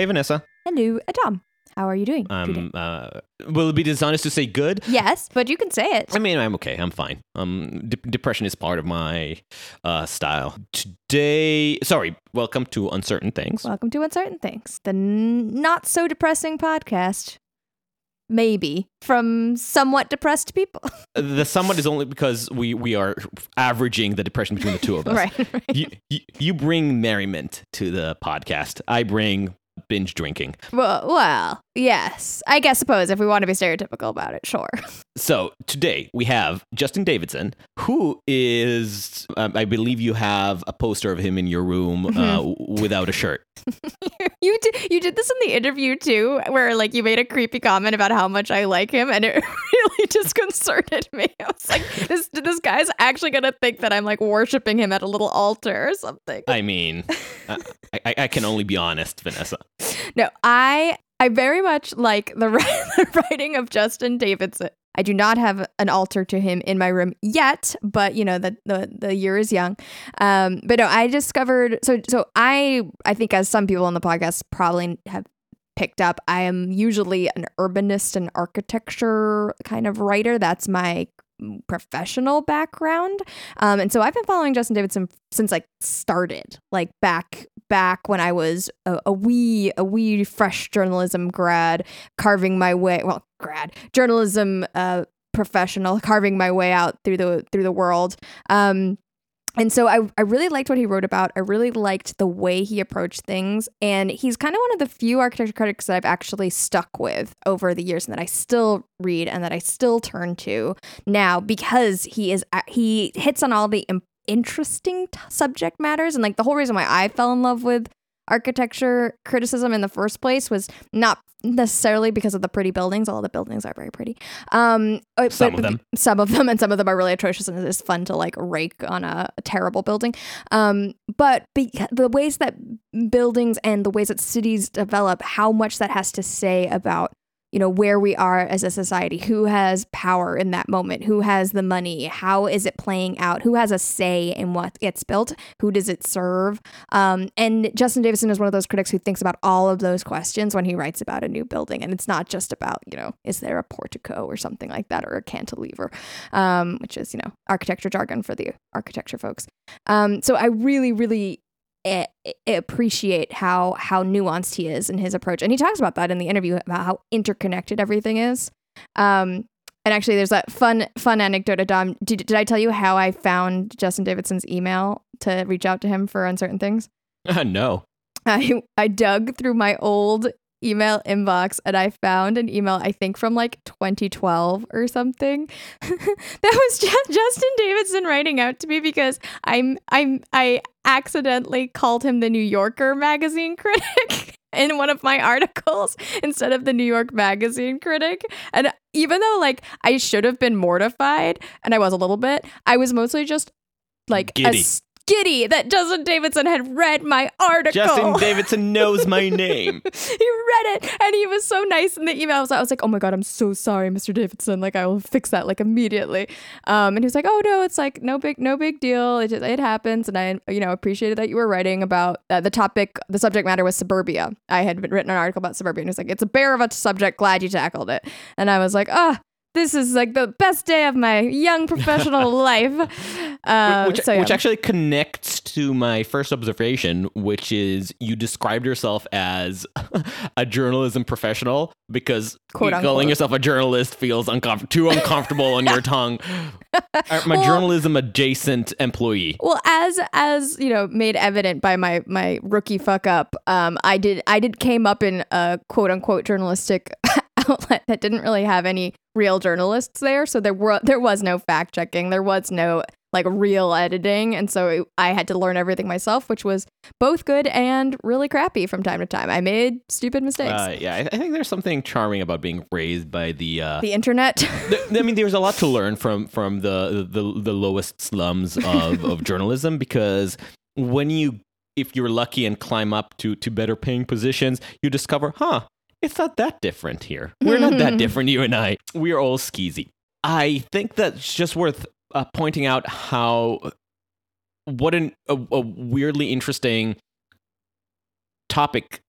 Hey, Vanessa. Hello, Adam. How are you doing? Um, uh, will it be dishonest to say good? yes, but you can say it. I mean, I'm okay. I'm fine. Um, de- depression is part of my uh, style. Today, sorry. Welcome to Uncertain Things. Welcome to Uncertain Things, the n- not so depressing podcast. Maybe from somewhat depressed people. the somewhat is only because we we are averaging the depression between the two of us. right, right. You, you you bring merriment to the podcast. I bring binge drinking. Well, well, yes. I guess suppose if we want to be stereotypical about it, sure. So today we have Justin Davidson, who is, um, I believe you have a poster of him in your room uh, Mm-hmm. without a shirt. you did you did this in the interview too, where like you made a creepy comment about how much I like him, and it really disconcerted me. I was like, this this guy's actually gonna think that I'm like worshiping him at a little altar or something. I mean, uh, I, I, I can only be honest, Vanessa. No, I I very much like the, the writing of Justin Davidson. I do not have an altar to him in my room yet, but you know the the, the year is young. Um, but no, I discovered so so I I think as some people on the podcast probably have picked up, I am usually an urbanist and architecture kind of writer. That's my professional background. Um, and so I've been following Justin Davidson since like started, like back back when I was a, a wee a wee fresh journalism grad, carving my way well grad journalism uh, professional, carving my way out through the through the world. Um, and so I, I really liked what he wrote about. I really liked the way he approached things. And he's kind of one of the few architecture critics that I've actually stuck with over the years and that I still read and that I still turn to now because he is he hits on all the interesting t- subject matters and like the whole reason why I fell in love with architecture criticism in the first place was not necessarily because of the pretty buildings All the buildings are very pretty um uh, Some of them. some of them and some of them are really atrocious and it is fun to like rake on a, a terrible building um but be- the ways that buildings and the ways that cities develop how much that has to say about you know where we are as a society who has power in that moment who has the money how is it playing out who has a say in what gets built who does it serve? Um, and justin davidson is one of those critics who thinks about all of those questions when he writes about a new building and it's not just about you know is there a portico or something like that or a cantilever um, which is you know architecture jargon for the architecture folks. Um, so i really really appreciate how how nuanced he is in his approach. And he talks about that in the interview about how interconnected everything is. Um and actually there's that fun fun anecdote adam did, did i tell you how i found justin davidson's email to reach out to him for uncertain things? Uh, no. I I dug through my old email inbox and I found an email I think from like 2012 or something. that was just Justin Davidson writing out to me because I'm I'm I accidentally called him the New Yorker magazine critic. In one of my articles instead of the New York Magazine critic. And even though, like, I should have been mortified, and I was a little bit, I was mostly just like Giddy. as giddy that Justin Davidson had read my article. Justin Davidson knows my name. he read it and he was so nice in the email. I was, I was like, oh my God, I'm so sorry, Mr. Davidson. Like, I will fix that like immediately. Um, and he was like, oh no, it's like no big, no big deal. It just, it happens. And I, you know, appreciated that you were writing about uh, the topic, the subject matter was suburbia. I had written an article about suburbia and he was like, it's a bear of a subject. Glad you tackled it. And I was like, ah, this is like the best day of my young professional life. Uh, which, so, yeah. which actually connects to my first observation, which is you described yourself as a journalism professional because Quote, calling unquote. yourself a journalist feels uncomf- too uncomfortable on your tongue. I'm a Well- journalism adjacent employee. Well, as as you know, made evident by my my rookie fuck up, um, I did I did came up in a quote unquote journalistic outlet that didn't really have any real journalists there, so there were there was no fact checking, there was no like real editing. And so it, I had to learn everything myself, which was both good and really crappy from time to time. I made stupid mistakes. Uh, yeah, I, I think there's something charming about being raised by the. Uh, the internet. the- I mean, there's a lot to learn from from the the, the lowest slums of, of journalism because when you if you're lucky and climb up to to better paying positions, you discover, huh, it's not that different here. We're not that different, you and I. We are all skeezy. I think that's just worth uh, pointing out how what an, a, a weirdly interesting topic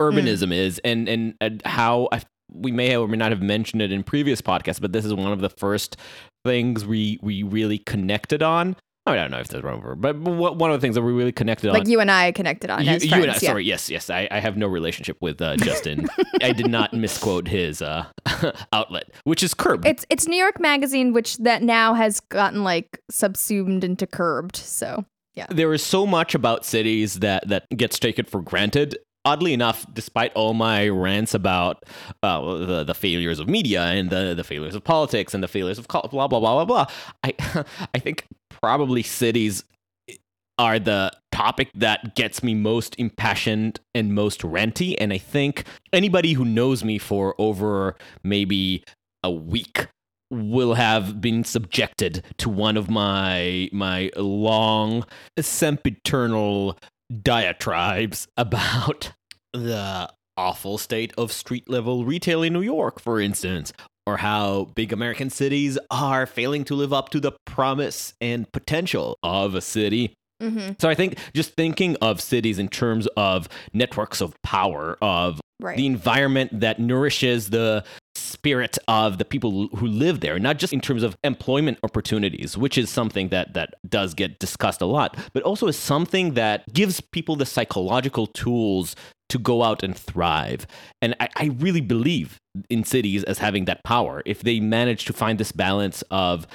urbanism is, and and, and how I, we may have or may not have mentioned it in previous podcasts, but this is one of the first things we we really connected on. I, mean, I don't know if that's wrong, but what- one of the things that we really connected on. like you and I connected on You, as you friends. and I, yeah. sorry, yes, yes. I, I have no relationship with uh, Justin. I did not misquote his uh, outlet, which is Curb. It's it's New York Magazine, which that now has gotten like subsumed into Curbed. So yeah. there is so much about cities that that gets taken for granted. Oddly enough, despite all my rants about uh, the the failures of media and the the failures of politics and the failures of blah blah blah blah blah, I I think probably cities are the topic that gets me most impassioned and most ranty. And I think anybody who knows me for over maybe a week will have been subjected to one of my my long sempiternal diatribes about the awful state of street level retail in New York, for instance, or how big American cities are failing to live up to the promise and potential of a city mm-hmm. so I think just thinking of cities in terms of networks of power, of right. the environment that nourishes the spirit of the people who live there, not just in terms of employment opportunities, which is something that that does get discussed a lot, but also is something that gives people the psychological tools to go out and thrive. And I, I really believe in cities as having that power. If they manage to find this balance of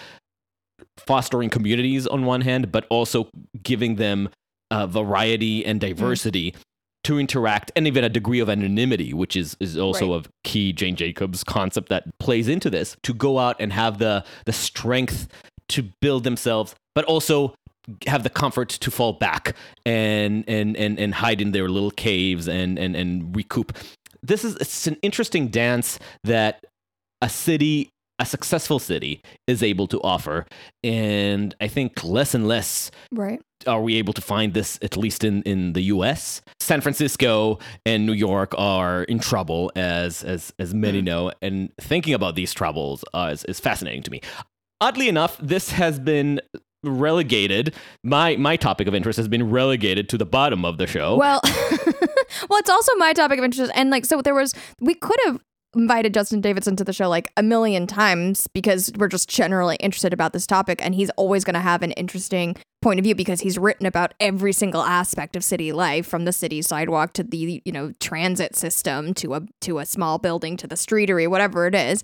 fostering communities on one hand, but also giving them uh, variety and diversity to interact, and even a degree of anonymity, which is is also Right. a key Jane Jacobs concept that plays into this. To go out and have the the strength to build themselves, but also have the comfort to fall back and and and and hide in their little caves and and and recoup. This is it's an interesting dance that a city a successful city is able to offer and i think less and less right. are we able to find this at least in, in the US? San Francisco and New York are in trouble, as as as many know, and thinking about these troubles uh, is, is fascinating to me. Oddly enough, this has been relegated. My my topic of interest has been relegated to the bottom of the show. Well, well, it's also my topic of interest, and like, so there was we could have invited Justin Davidson to the show like a million times because we're just generally interested about this topic, and he's always going to have an interesting point of view because he's written about every single aspect of city life, from the city sidewalk to the you know transit system to a to a small building to the streetery, whatever it is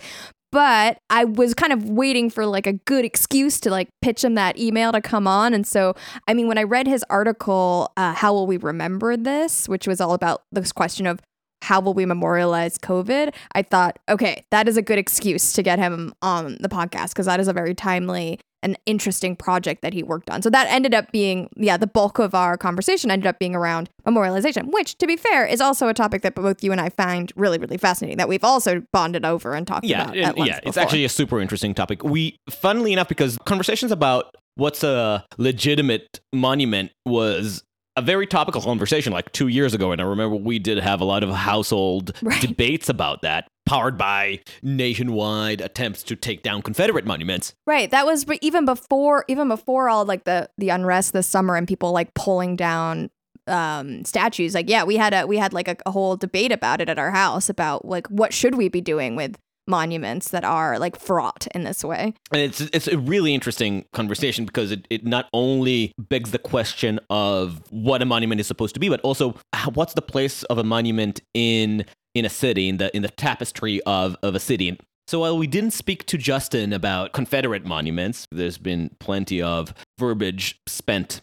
but I was kind of waiting for like a good excuse to like pitch him that email to come on. And so, I mean, when I read his article, uh, How Will We Remember This, which was all about this question of how will we memorialize COVID, I thought, okay, that is a good excuse to get him on the podcast because that is a very timely and interesting project that he worked on. So that ended up being, yeah, the bulk of our conversation ended up being around memorialization, which, to be fair, is also a topic that both you and I find really, really fascinating that we've also bonded over and talked yeah, about. length yeah, it's actually a super interesting topic. We, funnily enough, because conversations about what's a legitimate monument was a very topical conversation like two years ago, and I remember we did have a lot of household Right. debates about that, powered by nationwide attempts to take down Confederate monuments. Right. That was even before even before all like the the unrest this summer and people like pulling down um statues. Like yeah, we had a we had like a, a whole debate about it at our house about like what should we be doing with monuments that are like fraught in this way. And it's it's a really interesting conversation because it, it not only begs the question of what a monument is supposed to be, but also uh, what's the place of a monument in in a city in the in the tapestry of of a city. So while we didn't speak to Justin about Confederate monuments, there's been plenty of verbiage spent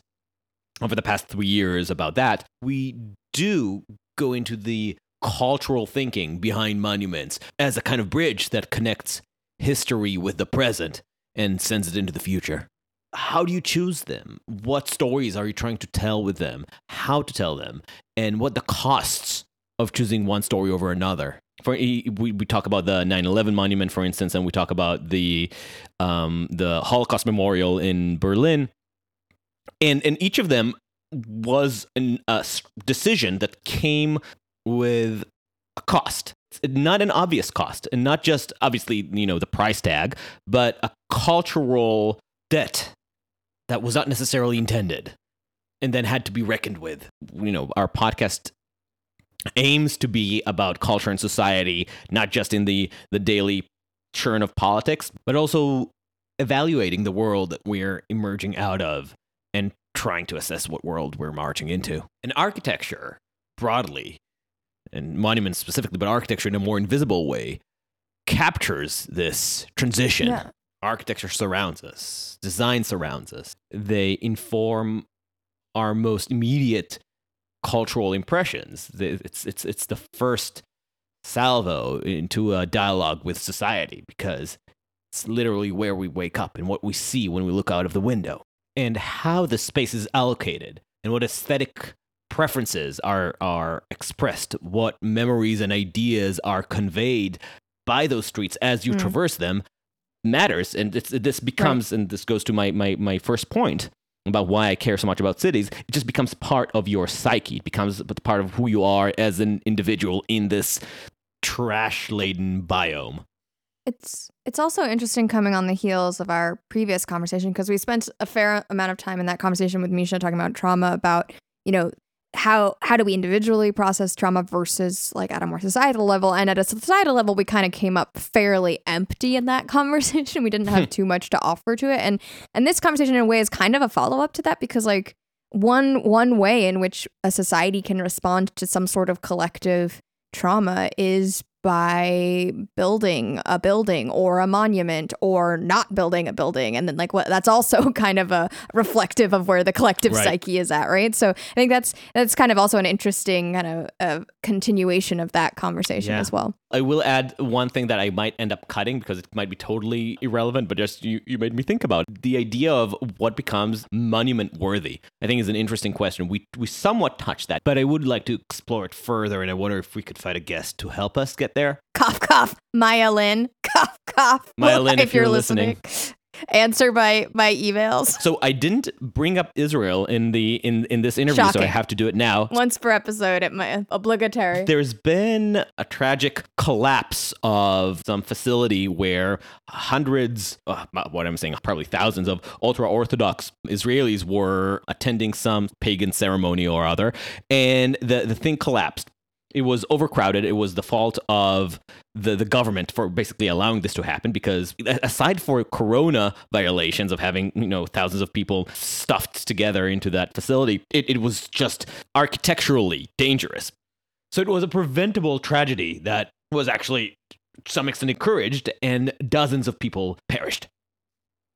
over the past three years about that. We do go into the cultural thinking behind monuments as a kind of bridge that connects history with the present and sends it into the future. how do you choose them? What stories are you trying to tell with them? How to tell them? And what the costs of choosing one story over another? For we, we talk about the 9/11 monument, for instance, and we talk about the um, the Holocaust memorial in Berlin, and and each of them was a decision that came with a cost. Not an obvious cost and not just obviously you know the price tag but a cultural debt that was not necessarily intended and then had to be reckoned with. You know our podcast aims to be about culture and society not just in the the daily churn of politics but also evaluating the world that we're emerging out of and trying to assess what world we're marching into. And architecture broadly and monuments specifically, but architecture in a more invisible way captures this transition. Yeah. Architecture surrounds us, design surrounds us. They inform our most immediate cultural impressions. It's, it's, it's the first salvo into a dialogue with society because it's literally where we wake up and what we see when we look out of the window and how the space is allocated and what aesthetic preferences are are expressed, what memories and ideas are conveyed by those streets as you mm. traverse them matters. And this becomes, right. and this goes to my, my my first point about why I care so much about cities. It just becomes part of your psyche. It becomes part of who you are as an individual in this trash laden biome. It's it's also interesting coming on the heels of our previous conversation because we spent a fair amount of time in that conversation with Misha talking about trauma about you know how how do we individually process trauma versus like at a more societal level? And at a societal level we kind of came up fairly empty in that conversation. We didn't have hmm. too much to offer to it. And and this conversation in a way is kind of a follow-up to that because like one one way in which a society can respond to some sort of collective trauma is by building a building or a monument or not building a building and then like what that's also kind of a reflective of where the collective right. psyche is at right so i think that's that's kind of also an interesting kind of uh, continuation of that conversation yeah. as well i will add one thing that i might end up cutting because it might be totally irrelevant but just you, you made me think about the idea of what becomes monument worthy i think is an interesting question we we somewhat touched that but i would like to explore it further and i wonder if we could find a guest to help us get there. Cough, cough. Maya Lin. Cough, cough. Maya Lin, if, if you're, you're listening. listening. Answer by my emails. So I didn't bring up Israel in the in in this interview, Shocking. so I have to do it now. Once per episode, it my obligatory. There's been a tragic collapse of some facility where hundreds, uh, what I'm saying, probably thousands of ultra orthodox Israelis were attending some pagan ceremony or other, and the the thing collapsed it was overcrowded. It was the fault of the, the government for basically allowing this to happen because aside for corona violations of having you know thousands of people stuffed together into that facility it, it was just architecturally dangerous. So it was a preventable tragedy that was actually to some extent encouraged and dozens of people perished.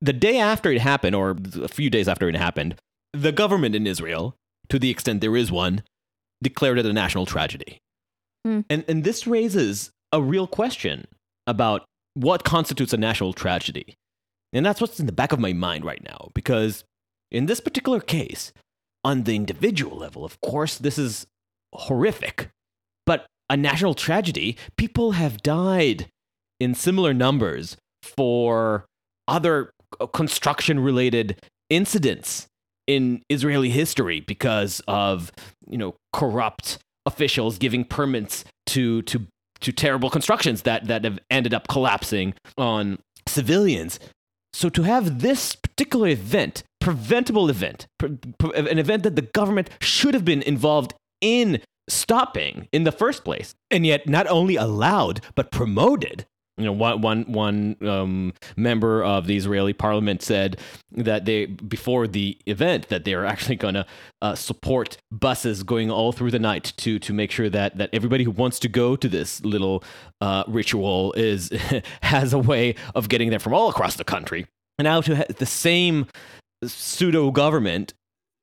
The day after it happened or a few days after it happened the government in israel to the extent there is one declared it a national tragedy Mm. And and this raises a real question about what constitutes a national tragedy. And that's what's in the back of my mind right now because in this particular case, on the individual level, of course, this is horrific. But a national tragedy, people have died in similar numbers for other construction related incidents in Israeli history because of, you know, corrupt officials giving permits to to to terrible constructions that that have ended up collapsing on civilians. So to have this particular event, preventable event, pre- pre- an event that the government should have been involved in stopping in the first place, and yet not only allowed but promoted you know, one one one um, member of the Israeli parliament said that they before the event that they're actually going to uh, support buses going all through the night to to make sure that that everybody who wants to go to this little uh, ritual is has a way of getting there from all across the country. And now to ha- the same pseudo government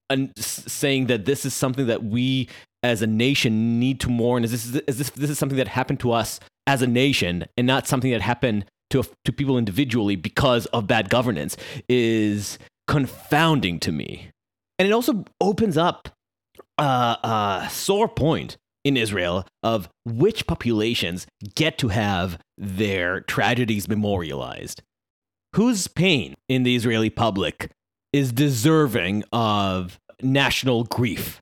and saying that this is something that we as a nation need to mourn. Is this is this this is something that happened to us as a nation and not something that happened to to people individually because of bad governance is confounding to me. And it also opens up a, a sore point in Israel of which populations get to have their tragedies memorialized. Whose pain in the Israeli public is deserving of national grief?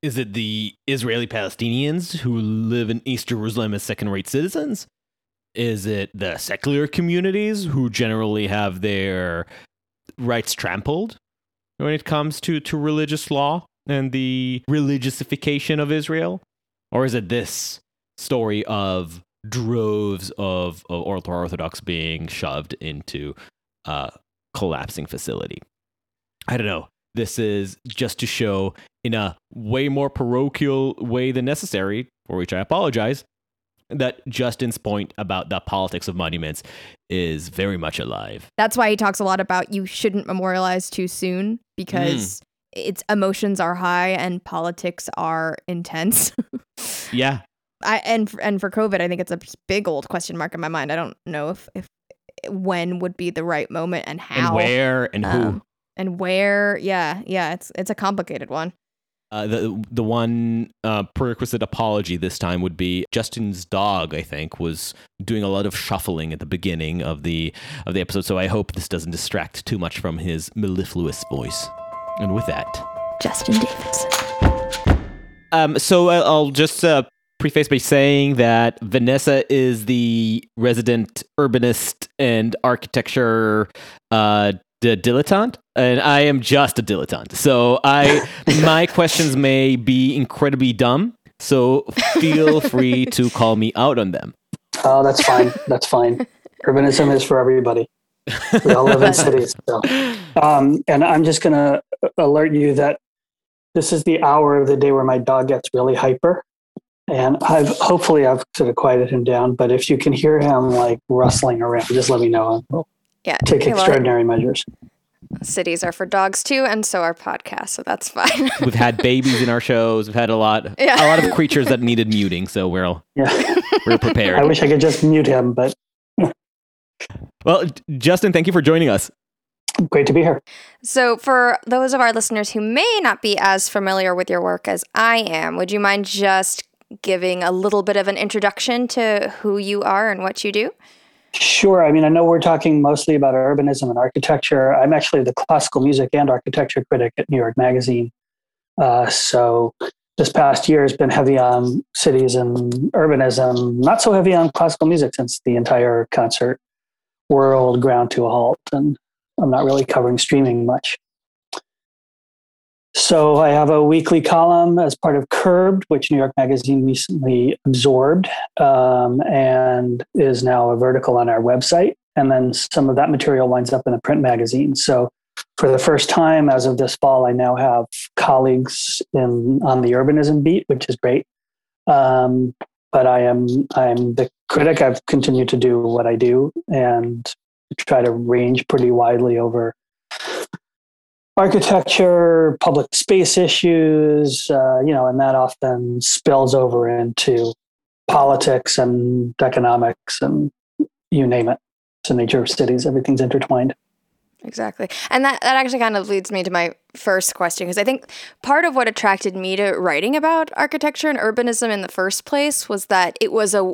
Is it the Israeli Palestinians who live in East Jerusalem as second rate citizens? Is it the secular communities who generally have their rights trampled when it comes to, to religious law and the religiousification of Israel? Or is it this story of droves of, of Orthodox being shoved into a collapsing facility? I don't know. This is just to show in a way more parochial way than necessary, for which I apologize, that Justin's point about the politics of monuments is very much alive. That's why he talks a lot about you shouldn't memorialize too soon because mm. its emotions are high and politics are intense. yeah. I and and for COVID, I think it's a big old question mark in my mind. I don't know if if when would be the right moment and how and where and who. And where. Yeah, yeah, it's it's a complicated one. Uh, the the one uh, prerequisite apology this time would be Justin's dog. I think was doing a lot of shuffling at the beginning of the of the episode, so I hope this doesn't distract too much from his mellifluous voice. And with that, Justin Davidson. Um, so uh, I'll just uh, preface by saying that Vanessa is the resident urbanist and architecture uh, the dilettante and i am just a dilettante. So i my questions may be incredibly dumb so feel free to call me out on them. Oh that's fine. That's fine. Urbanism is for everybody. We all live in cities so. um, and i'm just going to alert you that this is the hour of the day where my dog gets really hyper and i've hopefully i've sort of quieted him down but if you can hear him like rustling around just let me know yeah. take extraordinary well, measures. Cities are for dogs too, and so are podcasts, so that's fine. We've had babies in our shows. We've had a lot, yeah. a lot of creatures that needed muting, so we're all, yeah. we're prepared. I wish I could just mute him, but. well, Justin, thank you for joining us. Great to be here. So, for those of our listeners who may not be as familiar with your work as I am, would you mind just giving a little bit of an introduction to who you are and what you do? Sure. I mean, I know we're talking mostly about urbanism and architecture. I'm actually the classical music and architecture critic at New York Magazine. Uh, so this past year has been heavy on cities and urbanism, not so heavy on classical music since the entire concert world ground to a halt. And I'm not really covering streaming much. So I have a weekly column as part of Curbed, which New York Magazine recently absorbed um, and is now a vertical on our website. And then some of that material winds up in a print magazine. So for the first time as of this fall, I now have colleagues in on the urbanism beat, which is great. Um, but I am I'm the critic. I've continued to do what I do and try to range pretty widely over architecture, public space issues, uh, you know, and that often spills over into politics and economics and you name it. It's the nature of cities, everything's intertwined. Exactly. And that, that actually kind of leads me to my first question because I think part of what attracted me to writing about architecture and urbanism in the first place was that it was a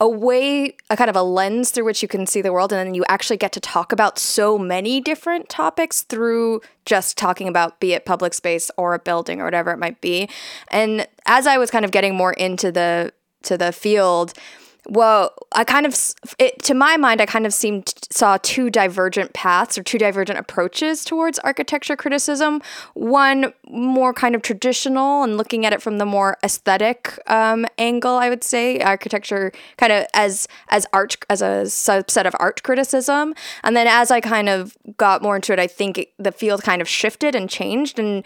a way a kind of a lens through which you can see the world and then you actually get to talk about so many different topics through just talking about be it public space or a building or whatever it might be. And as I was kind of getting more into the to the field, well, I kind of, it, to my mind, I kind of seemed saw two divergent paths or two divergent approaches towards architecture criticism. One more kind of traditional and looking at it from the more aesthetic um, angle, I would say, architecture kind of as as art as a subset of art criticism. And then as I kind of got more into it, I think it, the field kind of shifted and changed and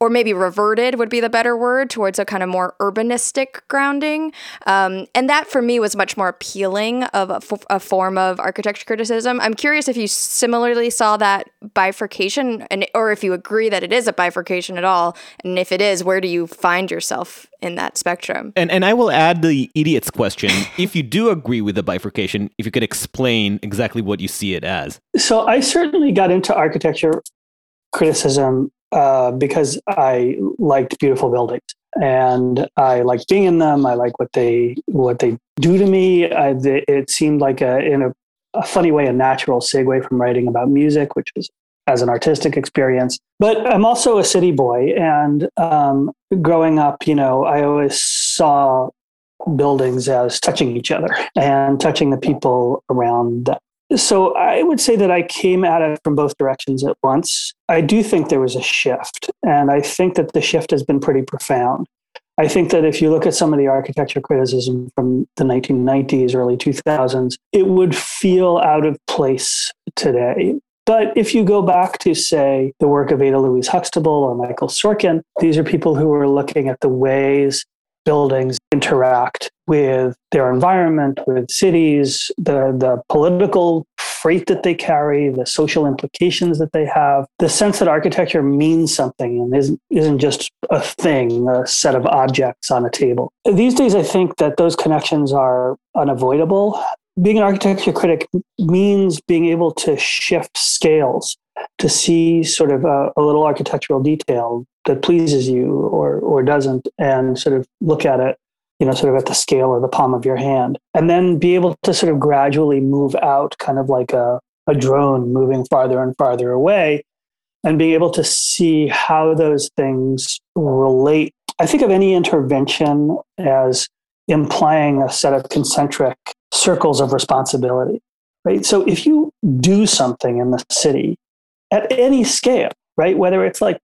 or maybe reverted would be the better word towards a kind of more urbanistic grounding. Um, and that for me was much more appealing of a, f- a form of architecture criticism. I'm curious if you similarly saw that bifurcation and or if you agree that it is a bifurcation at all and if it is where do you find yourself in that spectrum and and i will add the idiot's question if you do agree with the bifurcation if you could explain exactly what you see it as so i certainly got into architecture criticism uh, because i liked beautiful buildings and I like being in them. I like what they what they do to me. I, it seemed like a in a, a, funny way a natural segue from writing about music, which was as an artistic experience. But I'm also a city boy, and um, growing up, you know, I always saw buildings as touching each other and touching the people around them so I would say that I came at it from both directions at once. I do think there was a shift, and I think that the shift has been pretty profound. I think that if you look at some of the architecture criticism from the 1990s, early 2000s, it would feel out of place today. But if you go back to, say, the work of Ada Louise Huxtable or Michael Sorkin, these are people who are looking at the ways buildings interact with their environment, with cities, the, the political freight that they carry, the social implications that they have, the sense that architecture means something and isn't, isn't just a thing, a set of objects on a table. These days, I think that those connections are unavoidable. Being an architecture critic means being able to shift scales to see sort of a, a little architectural detail that pleases you or or doesn't and sort of look at it you know sort of at the scale or the palm of your hand and then be able to sort of gradually move out kind of like a, a drone moving farther and farther away and being able to see how those things relate. I think of any intervention as implying a set of concentric circles of responsibility right? So if you do something in the city at any scale right? Whether it's like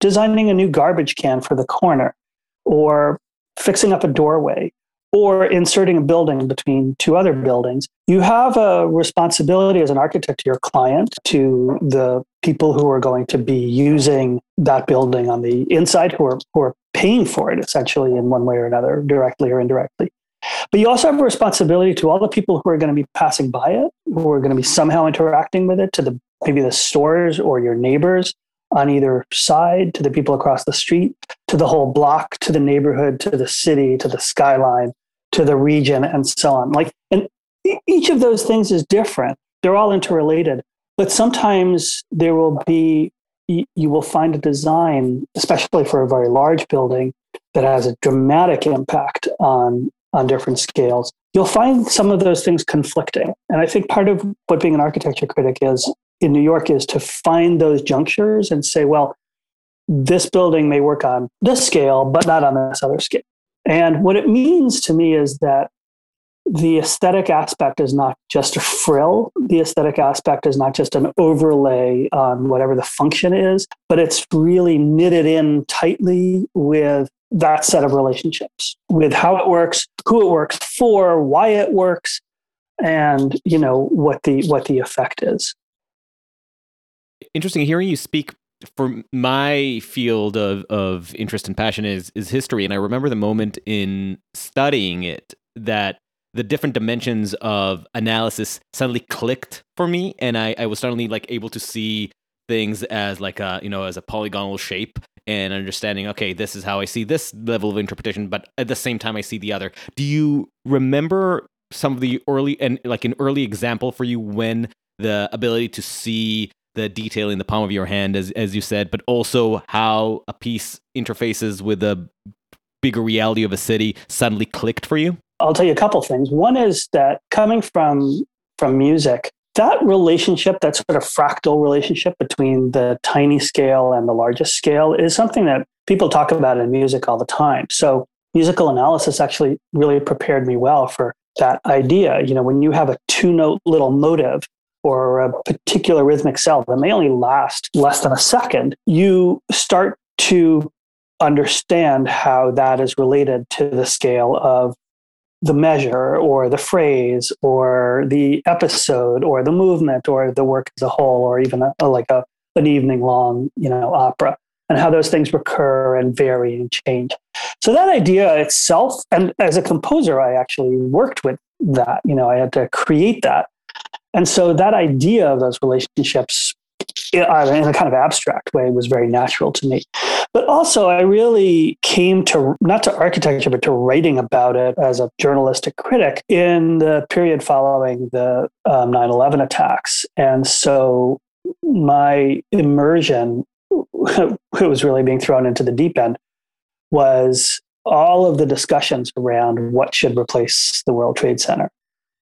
designing a new garbage can for the corner or fixing up a doorway or inserting a building between two other buildings, you have a responsibility as an architect to your client, to the people who are going to be using that building on the inside, who are, who are paying for it essentially in one way or another, directly or indirectly. But you also have a responsibility to all the people who are going to be passing by it, who are going to be somehow interacting with it, to the maybe the stores or your neighbors, on either side, to the people across the street, to the whole block, to the neighborhood, to the city, to the skyline, to the region, and so on. Like, and each of those things is different. They're all interrelated, but sometimes there will be you will find a design, especially for a very large building, that has a dramatic impact on on different scales. You'll find some of those things conflicting, and I think part of what being an architecture critic is in New York is to find those junctures and say, well, this building may work on this scale, but not on this other scale. And what it means to me is that the aesthetic aspect is not just a frill. The aesthetic aspect is not just an overlay on whatever the function is, but it's really knitted in tightly with that set of relationships, with how it works, who it works for, why it works, and you know what the what the effect is interesting hearing you speak for my field of, of interest and passion is is history. And i remember the moment in studying it that the different dimensions of analysis suddenly clicked for me. And i, I was suddenly like able to see things as like a you know as a polygonal shape and understanding okay this is how i see this level of interpretation but at the same time i see the other. Do you remember some of the early and like an early example for you when the ability to see the detail in the palm of your hand, as as you said, but also how a piece interfaces with the bigger reality of a city suddenly clicked for you? I'll tell you a couple things. One is that coming from from music, that relationship, that sort of fractal relationship between the tiny scale and the largest scale, is something that people talk about in music all the time. So musical analysis actually really prepared me well for that idea. You know, when you have a two note little motive or a particular rhythmic cell that may only last less than a second, you start to understand how that is related to the scale of the measure or the phrase or the episode or the movement or the work as a whole or even a, like a, an evening long you know opera and how those things recur and vary and change. So that idea itself and as a composer i actually worked with that you know i had to create that and so that idea of those relationships in a kind of abstract way was very natural to me. But also, I really came to not to architecture, but to writing about it as a journalistic critic in the period following the um, 9 11 attacks. And so my immersion, it was really being thrown into the deep end, was all of the discussions around what should replace the World Trade Center.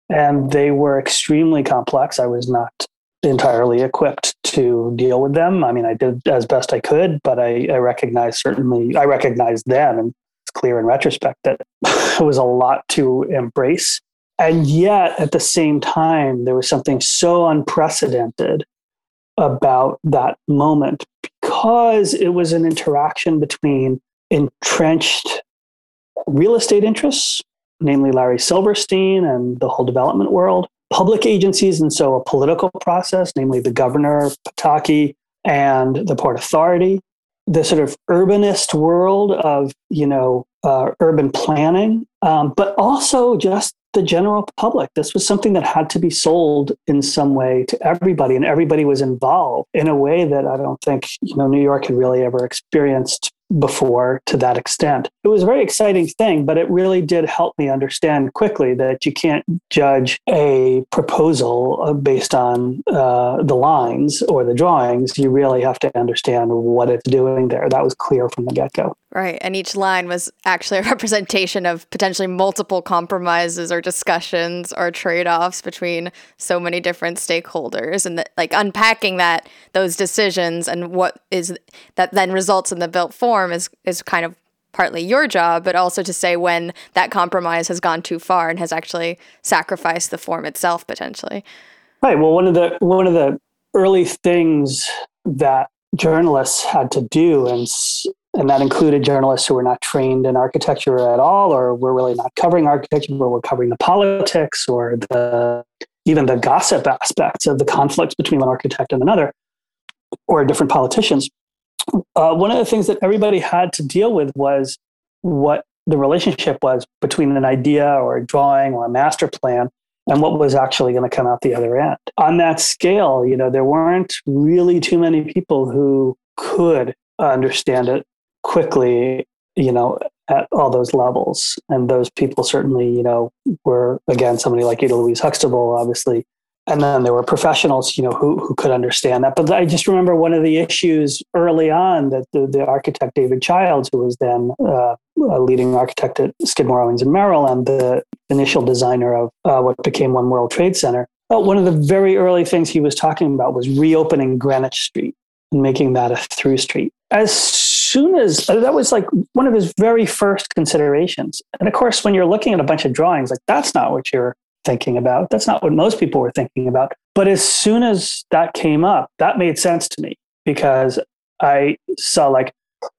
And they were extremely complex. I was not entirely equipped to deal with them. I mean, I did as best I could, but I, I recognize certainly, I recognized then, and it's clear in retrospect that it was a lot to embrace. And yet, at the same time, there was something so unprecedented about that moment because it was an interaction between entrenched real estate interests, namely Larry Silverstein and the whole development world, public agencies, and so a political process, namely the governor, Pataki, and the Port Authority, the sort of urbanist world of, you know, uh, urban planning, um, but also just the general public. This was something that had to be sold in some way to everybody, and everybody was involved in a way that I don't think you know New York had really ever experienced before to that extent. It was a very exciting thing, but it really did help me understand quickly that you can't judge a proposal uh, based on uh, the lines or the drawings. You really have to understand what it's doing there. That was clear from the get go. Right. And each line was actually a representation of potentially multiple compromises or discussions or trade offs between so many different stakeholders. And like unpacking that, those decisions and what is that then results in the built form is, is kind of partly your job, but also to say when that compromise has gone too far and has actually sacrificed the form itself potentially. Right. Well, one of the one of the early things that journalists had to do and and that included journalists who were not trained in architecture at all or were really not covering architecture but were covering the politics or the even the gossip aspects of the conflicts between one architect and another or different politicians uh, one of the things that everybody had to deal with was what the relationship was between an idea or a drawing or a master plan and what was actually going to come out the other end. On that scale, you know, there weren't really too many people who could understand it quickly, you know, at all those levels. And those people certainly, you know, were again somebody like Ada Louise Huxtable, obviously. And then there were professionals, you know, who, who could understand that. But I just remember one of the issues early on that the, the architect David Childs, who was then uh, a leading architect at Skidmore, Owings and Merrill, and the initial designer of uh, what became One World Trade Center. But one of the very early things he was talking about was reopening Greenwich Street and making that a through street. As soon as that was like one of his very first considerations. And of course, when you're looking at a bunch of drawings, like that's not what you're thinking about. That's not what most people were thinking about. But as soon as that came up, that made sense to me because I saw like,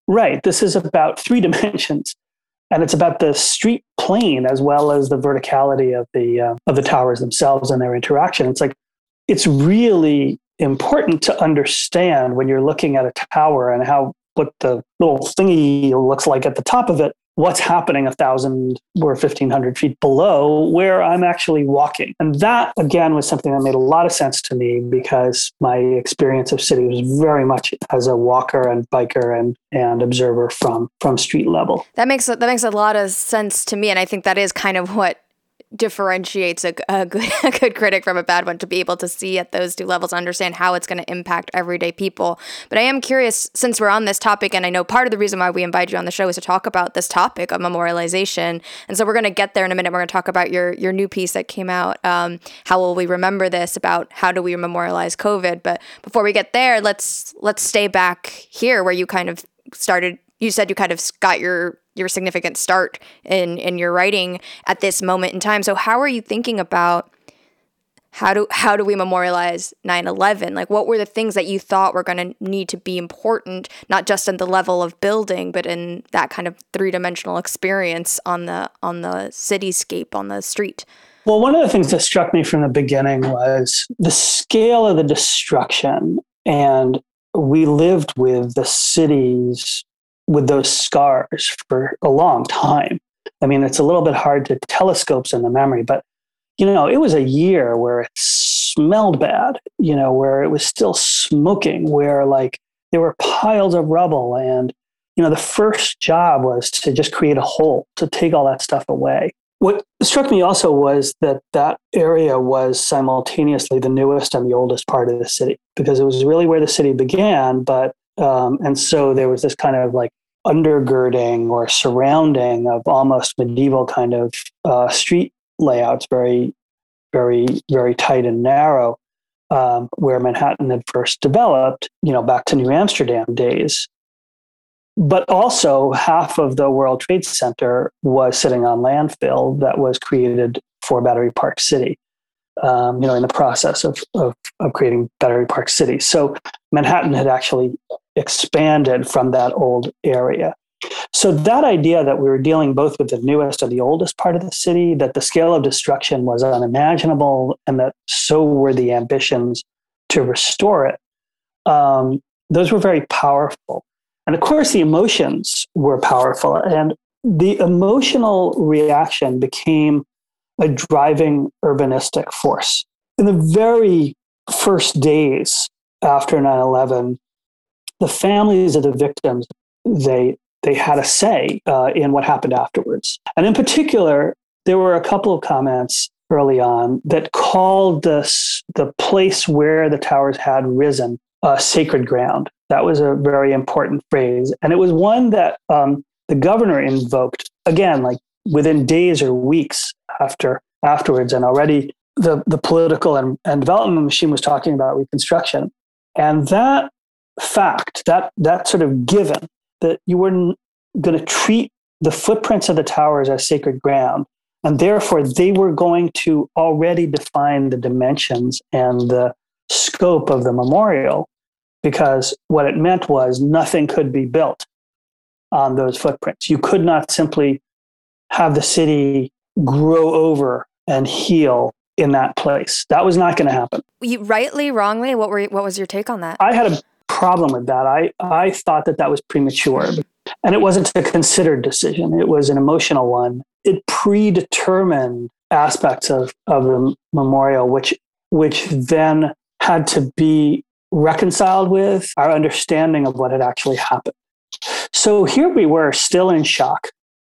right, this is about three dimensions. And it's about the street plane as well as the verticality of the uh, of the towers themselves and their interaction. It's like it's really important to understand when you're looking at a tower and how what the little thingy looks like at the top of it what's happening a thousand or 1500 feet below where i'm actually walking. And that again was something that made a lot of sense to me because my experience of city was very much as a walker and biker and and observer from from street level. That makes that makes a lot of sense to me. And i think that is kind of what differentiates a, a, good, a good critic from a bad one to be able to see at those two levels, understand how it's going to impact everyday people. But I am curious, since we're on this topic, and I know part of the reason why we invite you on the show is to talk about this topic of memorialization. And so we're going to get there in a minute. We're going to talk about your your new piece that came out. Um, how will we remember this? About how do we memorialize COVID? But before we get there, let's let's stay back here where you kind of started you said you kind of got your your significant start in in your writing at this moment in time. So how are you thinking about how do how do we memorialize 9/11? Like what were the things that you thought were going to need to be important not just in the level of building but in that kind of three-dimensional experience on the on the cityscape on the street? Well, one of the things that struck me from the beginning was the scale of the destruction and we lived with the city's with those scars for a long time. I mean, it's a little bit hard to telescopes in the memory, but you know, it was a year where it smelled bad. you know, where it was still smoking, where like there were piles of rubble. And, you know, the first job was to just create a hole to take all that stuff away. What struck me also was that that area was simultaneously the newest and the oldest part of the city because it was really where the city began. But, um, and so there was this kind of like undergirding or surrounding of almost medieval kind of uh, street layouts, very, very, very tight and narrow, um, where Manhattan had first developed, you know, back to New Amsterdam days. But also, half of the World Trade Center was sitting on landfill that was created for Battery Park City. Um, you know, in the process of, of, of creating Battery Park City. So Manhattan had actually expanded from that old area. So that idea that we were dealing both with the newest and the oldest part of the city, that the scale of destruction was unimaginable, and that so were the ambitions to restore it, um, those were very powerful. And of course, the emotions were powerful, and the emotional reaction became a driving urbanistic force. In the very first days after 9 11, the families of the victims they they had a say uh, in what happened afterwards. And in particular, there were a couple of comments early on that called this the place where the towers had risen uh, sacred ground. That was a very important phrase, and it was one that um, the governor invoked again, like within days or weeks after afterwards, and already the the political and, and development machine was talking about reconstruction, and that fact that that sort of given that you weren't going to treat the footprints of the towers as sacred ground. And therefore, they were going to already define the dimensions and the scope of the memorial because what it meant was nothing could be built on those footprints. You could not simply have the city grow over and heal in that place. That was not going to happen. You, rightly, wrongly, what were what was your take on that? I had a problem with that. I, I thought that that was premature. And it wasn't a considered decision, it was an emotional one. It predetermined aspects of, of the memorial, which, which then had to be reconciled with our understanding of what had actually happened. So here we were, still in shock,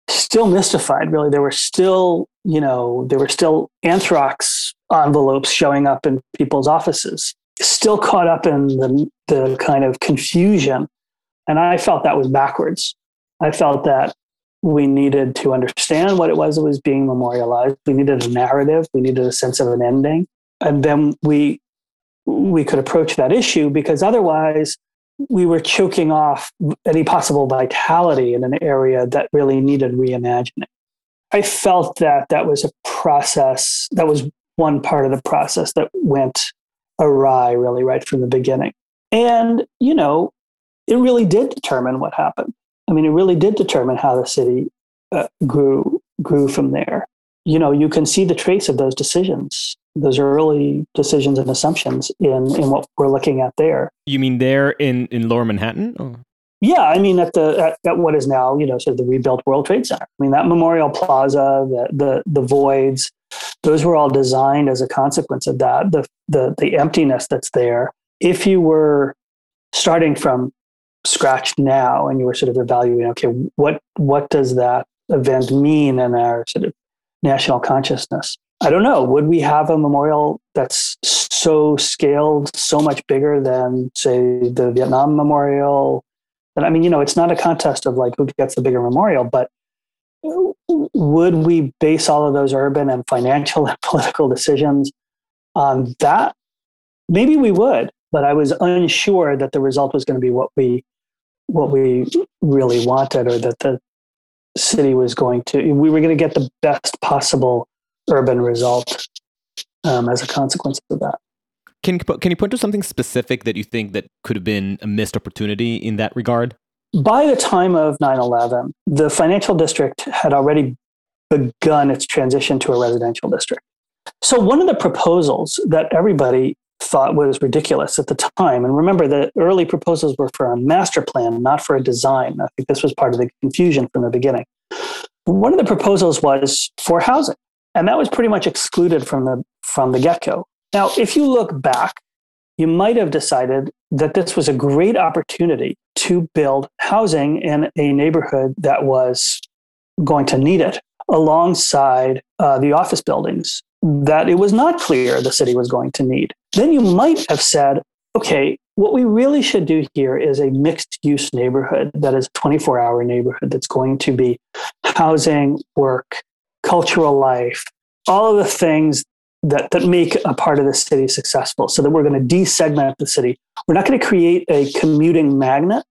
still mystified, really. There were still, you know, there were still anthrax envelopes showing up in people's offices still caught up in the, the kind of confusion. And I felt that was backwards. I felt that we needed to understand what it was that was being memorialized. We needed a narrative. We needed a sense of an ending. And then we, we could approach that issue because otherwise we were choking off any possible vitality in an area that really needed reimagining. I felt that that was a process, that was one part of the process that went awry really right from the beginning. And, you know, it really did determine what happened. I mean, it really did determine how the city uh, grew grew from there. You know, you can see the trace of those decisions, those early decisions and assumptions in in what we're looking at there. You mean there in in Lower Manhattan? Oh. Yeah, I mean at the at, at, what is now you know sort of the rebuilt World Trade Center. I mean that Memorial Plaza, the the the voids, those were all designed as a consequence of that. The the the emptiness that's there. If you were starting from scratch now and you were sort of evaluating, okay, what what does that event mean in our sort of national consciousness? I don't know. Would we have a memorial that's so scaled, so much bigger than, say, the Vietnam Memorial? And I mean, you know, it's not a contest of like who gets the bigger memorial, but would we base all of those urban and financial and political decisions on that? Maybe we would, but I was unsure that the result was going to be what we what we really wanted or that the city was going to we were going to get the best possible urban result um, as a consequence of that. Can can you point to something specific that you think that could have been a missed opportunity in that regard? By the time of 9 11, the financial district had already begun its transition to a residential district. So, one of the proposals that everybody thought was ridiculous at the time, and remember the early proposals were for a master plan, not for a design. I think this was part of the confusion from the beginning. One of the proposals was for housing, and that was pretty much excluded from the from the get go. Now, if you look back you might have decided that this was a great opportunity to build housing in a neighborhood that was going to need it alongside uh, the office buildings that it was not clear the city was going to need. Then you might have said, okay, what we really should do here is a mixed use neighborhood that is a 24 hour neighborhood that's going to be housing, work, cultural life, all of the things that, that make a part of the city successful so that we're going to desegment the city. We're not going to create a commuting magnet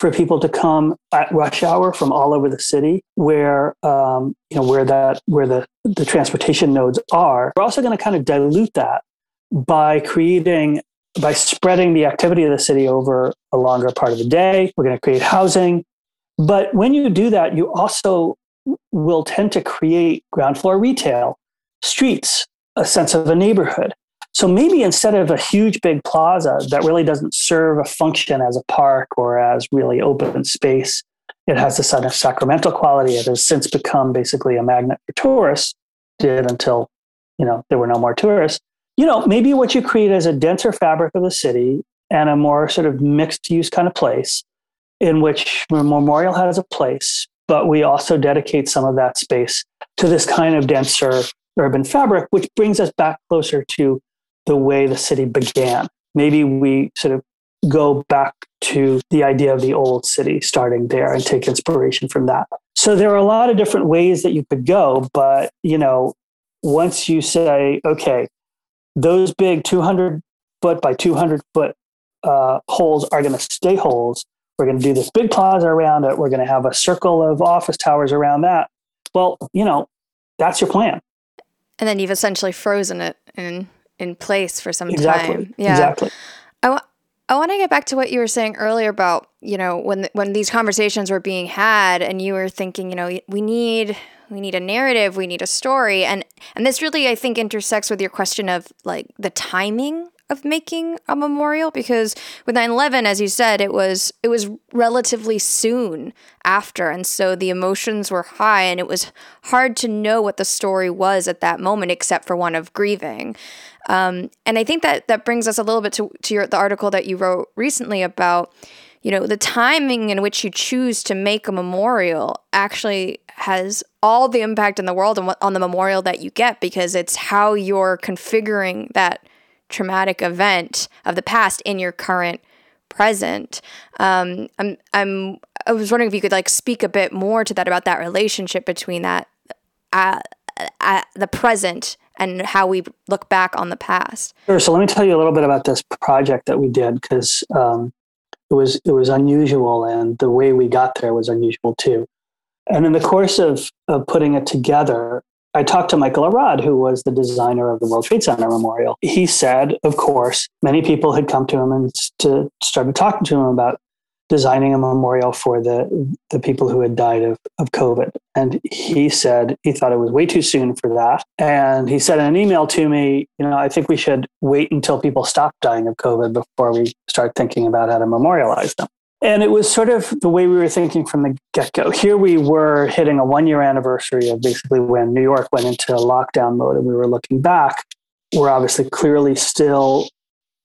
for people to come at rush hour from all over the city where um, you know where that where the, the transportation nodes are. We're also going to kind of dilute that by creating by spreading the activity of the city over a longer part of the day. We're going to create housing. But when you do that, you also will tend to create ground floor retail, streets, a sense of a neighborhood. So maybe instead of a huge big plaza that really doesn't serve a function as a park or as really open space, it has this kind of sacramental quality. It has since become basically a magnet for tourists, did until, you know, there were no more tourists. You know, maybe what you create is a denser fabric of the city and a more sort of mixed use kind of place in which Memorial has a place, but we also dedicate some of that space to this kind of denser urban fabric, which brings us back closer to the way the city began. Maybe we sort of go back to the idea of the old city starting there and take inspiration from that. So there are a lot of different ways that you could go, but you know, once you say, okay, those big 200 foot by 200 foot uh, holes are going to stay holes. We're going to do this big plaza around it. We're going to have a circle of office towers around that. Well, you know, that's your plan. And then you've essentially frozen it in in place for some exactly. time. Yeah. Exactly. I, w- I want to get back to what you were saying earlier about, you know, when when these conversations were being had and you were thinking, you know, we need we need a narrative, we need a story. And and this really I think intersects with your question of like the timing of making a memorial because with 9/11 as you said it was it was relatively soon after and so the emotions were high and it was hard to know what the story was at that moment except for one of grieving. Um, and I think that that brings us a little bit to to your, the article that you wrote recently about you know the timing in which you choose to make a memorial actually has all the impact in the world on, on the memorial that you get because it's how you're configuring that traumatic event of the past in your current present. Um, I'm, I'm, I was wondering if you could like speak a bit more to that about that relationship between that, uh, uh, the present and how we look back on the past. Sure. So let me tell you a little bit about this project that we did because um, it was it was unusual, and the way we got there was unusual too. And in the course of, of putting it together, I talked to Michael Arad, who was the designer of the World Trade Center Memorial. He said, of course, many people had come to him and to started talking to him about designing a memorial for the the people who had died of, of COVID. And he said he thought it was way too soon for that. And he said in an email to me, you know, I think we should wait until people stop dying of COVID before we start thinking about how to memorialize them. And it was sort of the way we were thinking from the get go. Here we were hitting a one year anniversary of basically when New York went into lockdown mode, and we were looking back. We're obviously clearly still,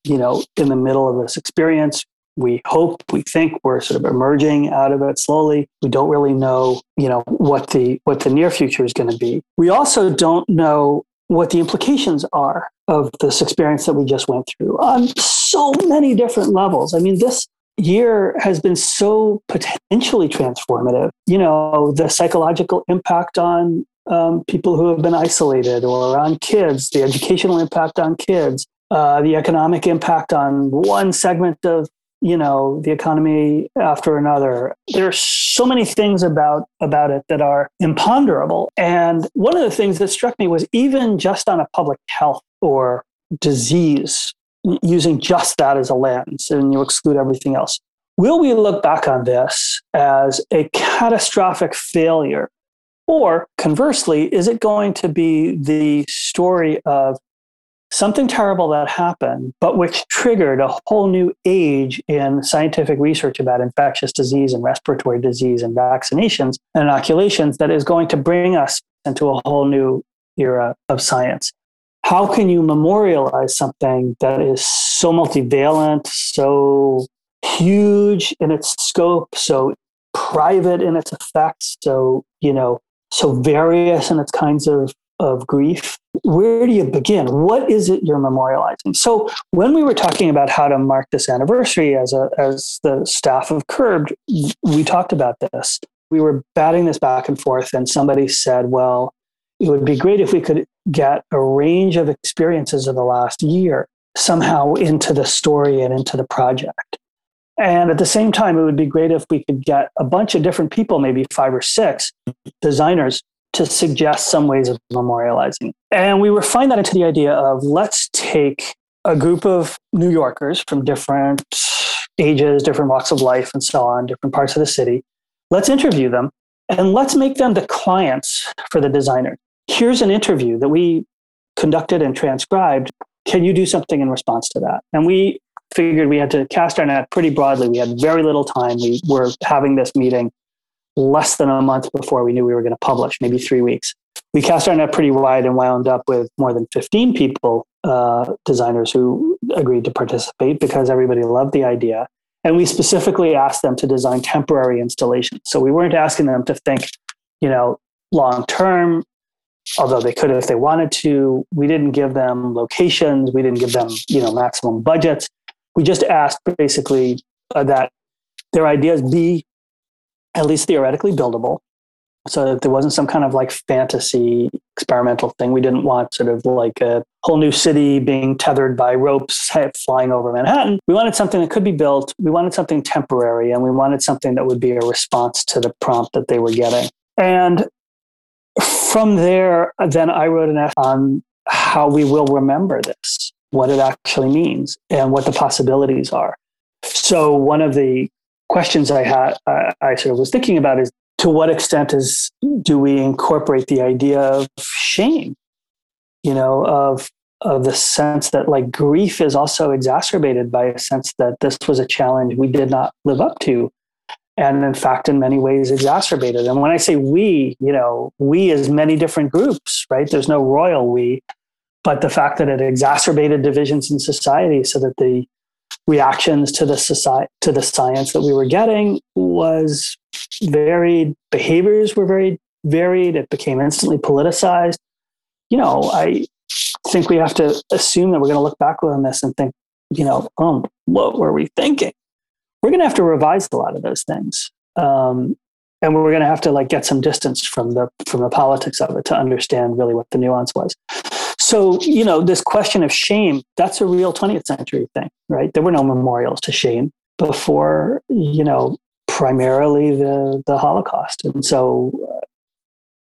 you know, in the middle of this experience. We hope, we think we're sort of emerging out of it slowly. We don't really know, you know, what the what the near future is going to be. We also don't know what the implications are of this experience that we just went through on so many different levels. I mean, this year has been so potentially transformative. You know, the psychological impact on um, people who have been isolated or on kids, the educational impact on kids, uh, the economic impact on one segment of you know the economy after another there are so many things about about it that are imponderable and one of the things that struck me was even just on a public health or disease using just that as a lens and you exclude everything else. Will we look back on this as a catastrophic failure? Or conversely, is it going to be the story of something terrible that happened, but which triggered a whole new age in scientific research about infectious disease and respiratory disease and vaccinations and inoculations that is going to bring us into a whole new era of science? How can you memorialize something that is so multivalent, so huge in its scope, so private in its effects, so, you know, so various in its kinds of, of grief. Where do you begin? What is it you're memorializing? So when we were talking about how to mark this anniversary as a as the staff of Curbed, we talked about this. We were batting this back and forth, and somebody said, well, it would be great if we could get a range of experiences of the last year somehow into the story and into the project. And at the same time, it would be great if we could get a bunch of different people, maybe five or six designers, to suggest some ways of memorializing. And we refined that into the idea of let's take a group of New Yorkers from different ages, different walks of life, and so on, different parts of the city. Let's interview them and let's make them the clients for the designer. Here's an interview that we conducted and transcribed. Can you do something in response to that? And we figured we had to cast our net pretty broadly. We had very little time. We were having this meeting less than a month before we knew we were going to publish, maybe three weeks. We cast our net pretty wide and wound up with more than 15 people, uh, designers who agreed to participate because everybody loved the idea. And we specifically asked them to design temporary installations. So we weren't asking them to think, you know, long term, although they could if they wanted to. We didn't give them locations. We didn't give them, you know, maximum budgets we just asked basically uh, that their ideas be at least theoretically buildable so that there wasn't some kind of like fantasy experimental thing. We didn't want sort of like a whole new city being tethered by ropes flying over Manhattan. We wanted something that could be built. We wanted something temporary and we wanted something that would be a response to the prompt that they were getting. And from there, then I wrote an essay on how we will remember this what it actually means and what the possibilities are. So one of the questions I had, I, I sort of was thinking about is to what extent is do we incorporate the idea of shame? You know, of of the sense that like grief is also exacerbated by a sense that this was a challenge we did not live up to and in fact in many ways exacerbated. And when i say we you know we is many different groups right? There's no royal we but the fact that it exacerbated divisions in society so that the reactions to the society to the science that we were getting was varied behaviors were very varied. It became instantly politicized. You know i think we have to assume that we're going to look back on this and think you know um, what were we thinking we're going to have to revise a lot of those things um, and we're going to have to like get some distance from the from the politics of it to understand really what the nuance was so, you know, this question of shame, that's a real 20th century thing, right? There were no memorials to shame before, you know, primarily the, the Holocaust. And so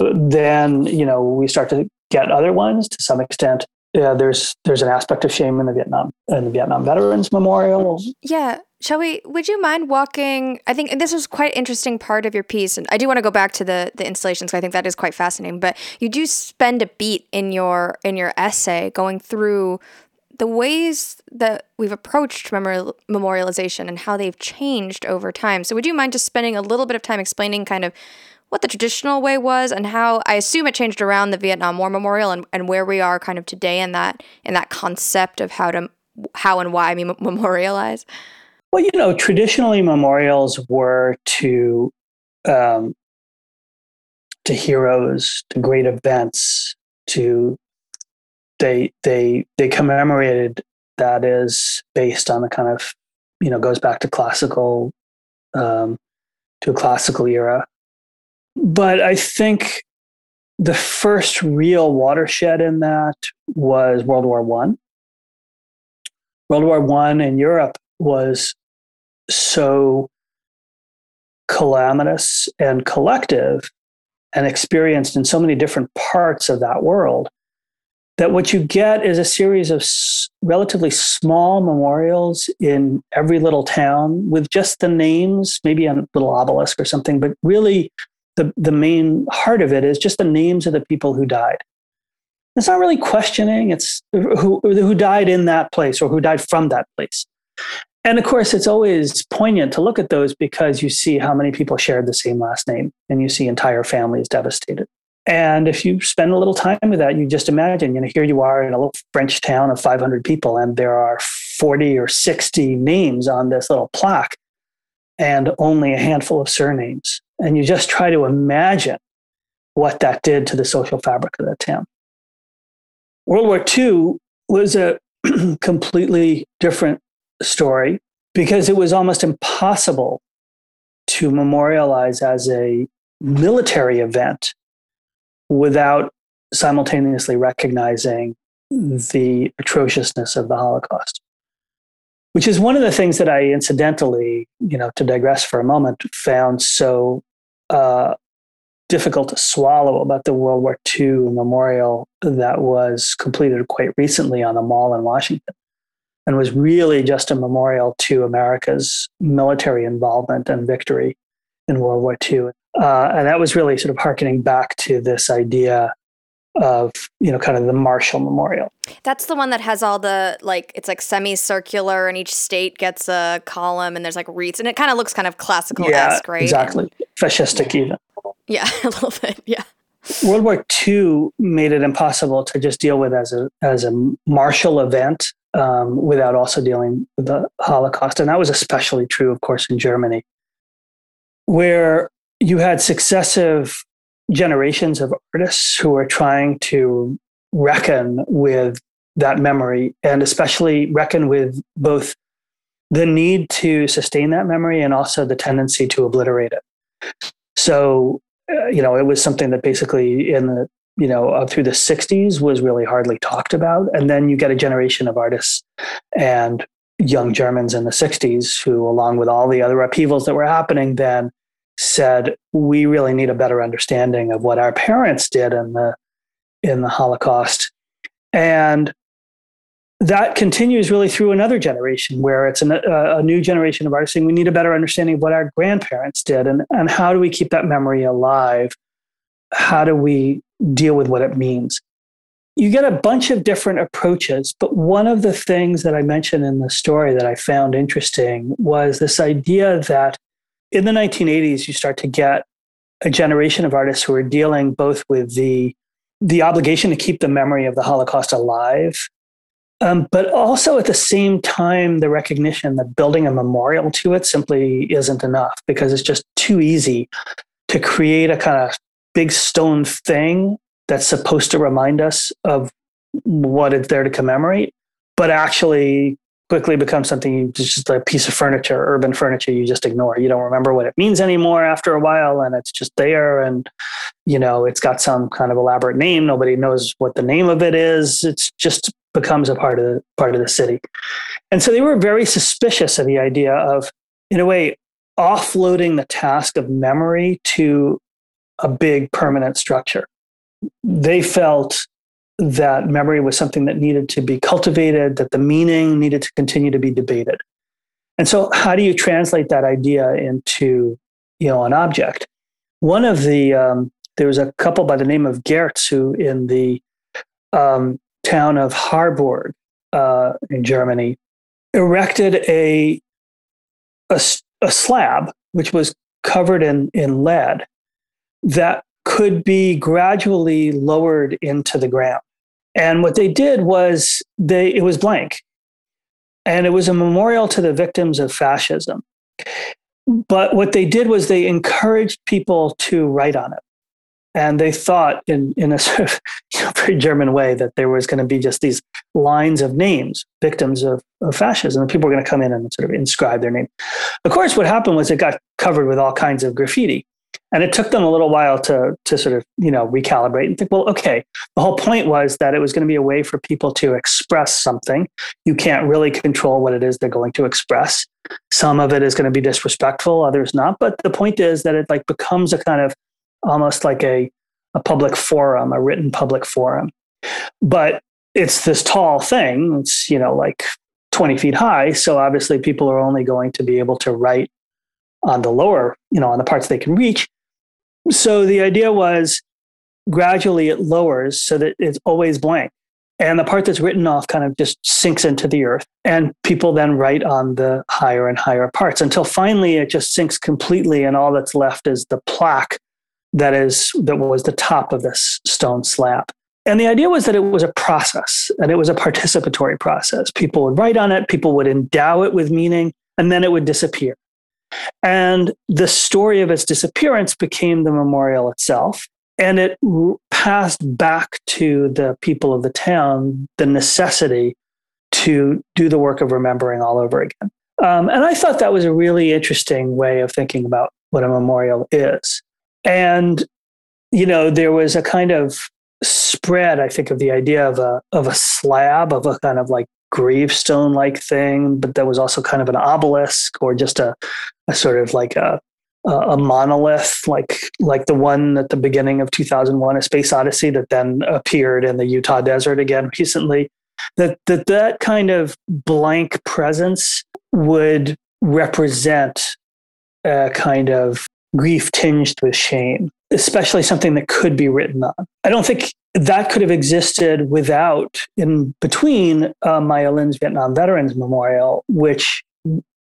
uh, then, you know, we start to get other ones to some extent. Yeah, there's there's an aspect of shame in the Vietnam in the Vietnam Veterans Memorial. Yeah, Shall we? Would you mind walking? I think this was quite interesting part of your piece, and I do want to go back to the the installations. Because I think that is quite fascinating. But you do spend a beat in your in your essay going through the ways that we've approached memori- memorialization and how they've changed over time. So, would you mind just spending a little bit of time explaining kind of what the traditional way was and how I assume it changed around the Vietnam War Memorial and, and where we are kind of today in that in that concept of how to how and why we memorialize? Well, you know, traditionally memorials were to um, to heroes, to great events, to they they they commemorated that is based on the kind of you know goes back to classical um, to a classical era. But I think the first real watershed in that was World War One. World War One in Europe was so calamitous and collective and experienced in so many different parts of that world that what you get is a series of s- relatively small memorials in every little town with just the names, maybe a little obelisk or something, but really the, the main heart of it is just the names of the people who died. It's not really questioning, it's who, who died in that place or who died from that place. And of course, it's always poignant to look at those because you see how many people shared the same last name and you see entire families devastated. And if you spend a little time with that, you just imagine, you know, here you are in a little French town of 500 people, and there are 40 or 60 names on this little plaque and only a handful of surnames. And you just try to imagine what that did to the social fabric of that town. World War II was a completely different story because it was almost impossible to memorialize as a military event without simultaneously recognizing the atrociousness of the Holocaust. Which is one of the things that I incidentally, you know, to digress for a moment, found so uh, difficult to swallow about the World War II memorial that was completed quite recently on the mall in Washington and was really just a memorial to America's military involvement and victory in World War II. Uh, and that was really sort of harkening back to this idea of you know kind of the martial Memorial. That's the one that has all the like it's like semicircular and each state gets a column and there's like wreaths and it kind of looks kind of classical esque, yeah, right? Exactly. Fascistic even. Yeah, a little bit. Yeah. World War II made it impossible to just deal with as a as a martial event um, without also dealing with the Holocaust, and that was especially true, of course, in Germany, where you had successive generations of artists who were trying to reckon with that memory, and especially reckon with both the need to sustain that memory and also the tendency to obliterate it. So uh, you know, it was something that basically in the, you know, up through the 60s was really hardly talked about. And then you get a generation of artists and young Germans in the 60s who, along with all the other upheavals that were happening then, said, we really need a better understanding of what our parents did in the in the Holocaust. And that continues really through another generation where it's an, a, a, new generation of artists saying we need a better understanding of what our grandparents did and, and how do we keep that memory alive how do we deal with what it means. You get a bunch of different approaches but one of the things that i mentioned in the story that i found interesting was this idea that in the 1980s you start to get a generation of artists who are dealing both with the the obligation to keep the memory of the holocaust alive um, but also at the same time, the recognition that building a memorial to it simply isn't enough because it's just too easy to create a kind of big stone thing that's supposed to remind us of what it's there to commemorate, but actually quickly becomes something just a piece of furniture, urban furniture you just ignore. You don't remember what it means anymore after a while, and it's just there. And you know, it's got some kind of elaborate name. Nobody knows what the name of it is. It's just becomes a part of the part of the city. And so they were very suspicious of the idea of, in a way, offloading the task of memory to a big permanent structure. They felt that memory was something that needed to be cultivated, that the meaning needed to continue to be debated. And so, how do you translate that idea into, you know, an object? One of the um, there was a couple by the name of Gerz who, in the um, town of Harburg uh, in Germany erected a, a, a slab which was covered in, in lead that could be gradually lowered into the ground. And what they did was they it was blank. And it was a memorial to the victims of fascism. But what they did was they encouraged people to write on it and they thought in, in a sort of you know, very German way that there was going to be just these lines of names, victims of, of fascism, and people were going to come in and sort of inscribe their name. Of course, what happened was it got covered with all kinds of graffiti. And it took them a little while to, to sort of, you know, recalibrate and think, well, okay, the whole point was that it was going to be a way for people to express something. You can't really control what it is they're going to express. Some of it is going to be disrespectful, others not. But the point is that it like becomes a kind of almost like a, a public forum, a written public forum. But it's this tall thing. It's, you know, like 20 feet high. So obviously people are only going to be able to write on the lower, you know, on the parts they can reach. So the idea was gradually it lowers so that it's always blank. And the part that's written off kind of just sinks into the earth. And people then write on the higher and higher parts until finally it just sinks completely. And all that's left is the plaque that is that was the top of this stone slab. And the idea was that it was a process and it was a participatory process. People would write on it, people would endow it with meaning, and then it would disappear. And the story of its disappearance became the memorial itself. And it passed back to the people of the town the necessity to do the work of remembering all over again. Um, and I thought that was a really interesting way of thinking about what a memorial is. And, you know, there was a kind of spread, I think, of the idea of a of a slab of a kind of like gravestone like thing, but that was also kind of an obelisk or just a, a sort of like a a monolith like like the one at the beginning of 2001 a space odyssey that then appeared in the utah desert again recently. That that that kind of blank presence would represent a kind of grief tinged with shame especially something that could be written on. I don't think that could have existed without, in between uh, Maya Lin's Vietnam Veterans Memorial, which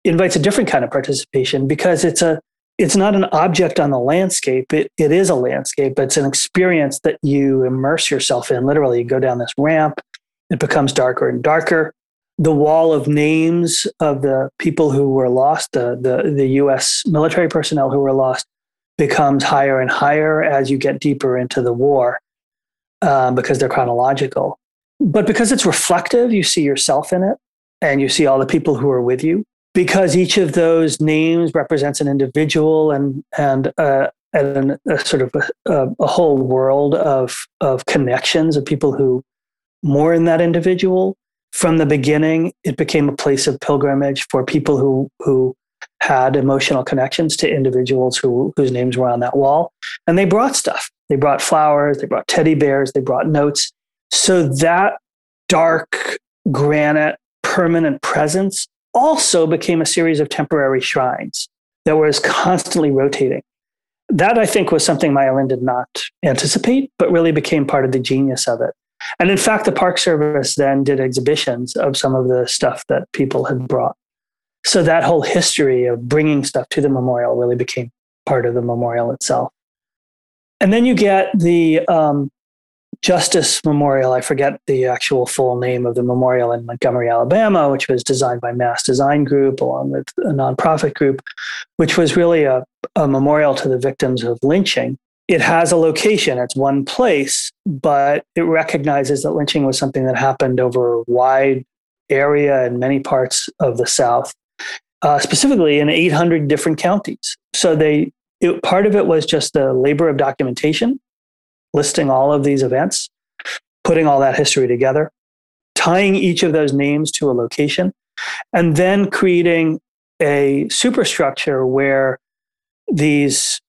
invites a different kind of participation because it's a it's not an object on the landscape. It, it is a landscape. But it's an experience that you immerse yourself in. Literally, you go down this ramp, it becomes darker and darker. The wall of names of the people who were lost, the, the, the US military personnel who were lost, becomes higher and higher as you get deeper into the war um, because they're chronological. But because it's reflective, you see yourself in it and you see all the people who are with you. Because each of those names represents an individual and, and, uh, and a sort of a, a whole world of, of connections of people who mourn that individual. From the beginning, it became a place of pilgrimage for people who, who had emotional connections to individuals who, whose names were on that wall. And they brought stuff. They brought flowers, they brought teddy bears, they brought notes. So that dark granite permanent presence also became a series of temporary shrines that was constantly rotating. That I think was something Maya Lin did not anticipate, but really became part of the genius of it. And in fact, the Park Service then did exhibitions of some of the stuff that people had brought. So that whole history of bringing stuff to the memorial really became part of the memorial itself. And then you get the um, Justice Memorial. I forget the actual full name of the memorial in Montgomery, Alabama, which was designed by Mass Design Group along with a nonprofit group, which was really a, a memorial to the victims of lynching. It has a location, it's one place, but it recognizes that lynching was something that happened over a wide area in many parts of the South uh, specifically in 800 different counties. So they it, part of it was just the labor of documentation, listing all of these events, putting all that history together, tying each of those names to a location, and then creating a superstructure where these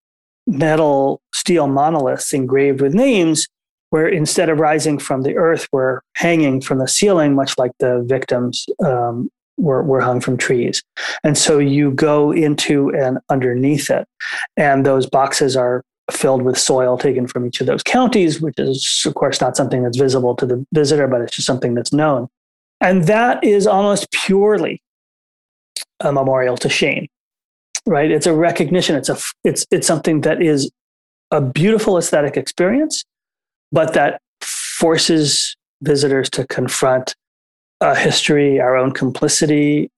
metal steel monoliths engraved with names where instead of rising from the earth were hanging from the ceiling much like the victims um, were, were hung from trees. And so you go into and underneath it, and those boxes are filled with soil taken from each of those counties, which is, of course, not something that's visible to the visitor, but it's just something that's known. And that is almost purely a memorial to Shane, right? It's a recognition. It's a it's it's something that is a beautiful aesthetic experience, but that forces visitors to confront a history, our own complicity,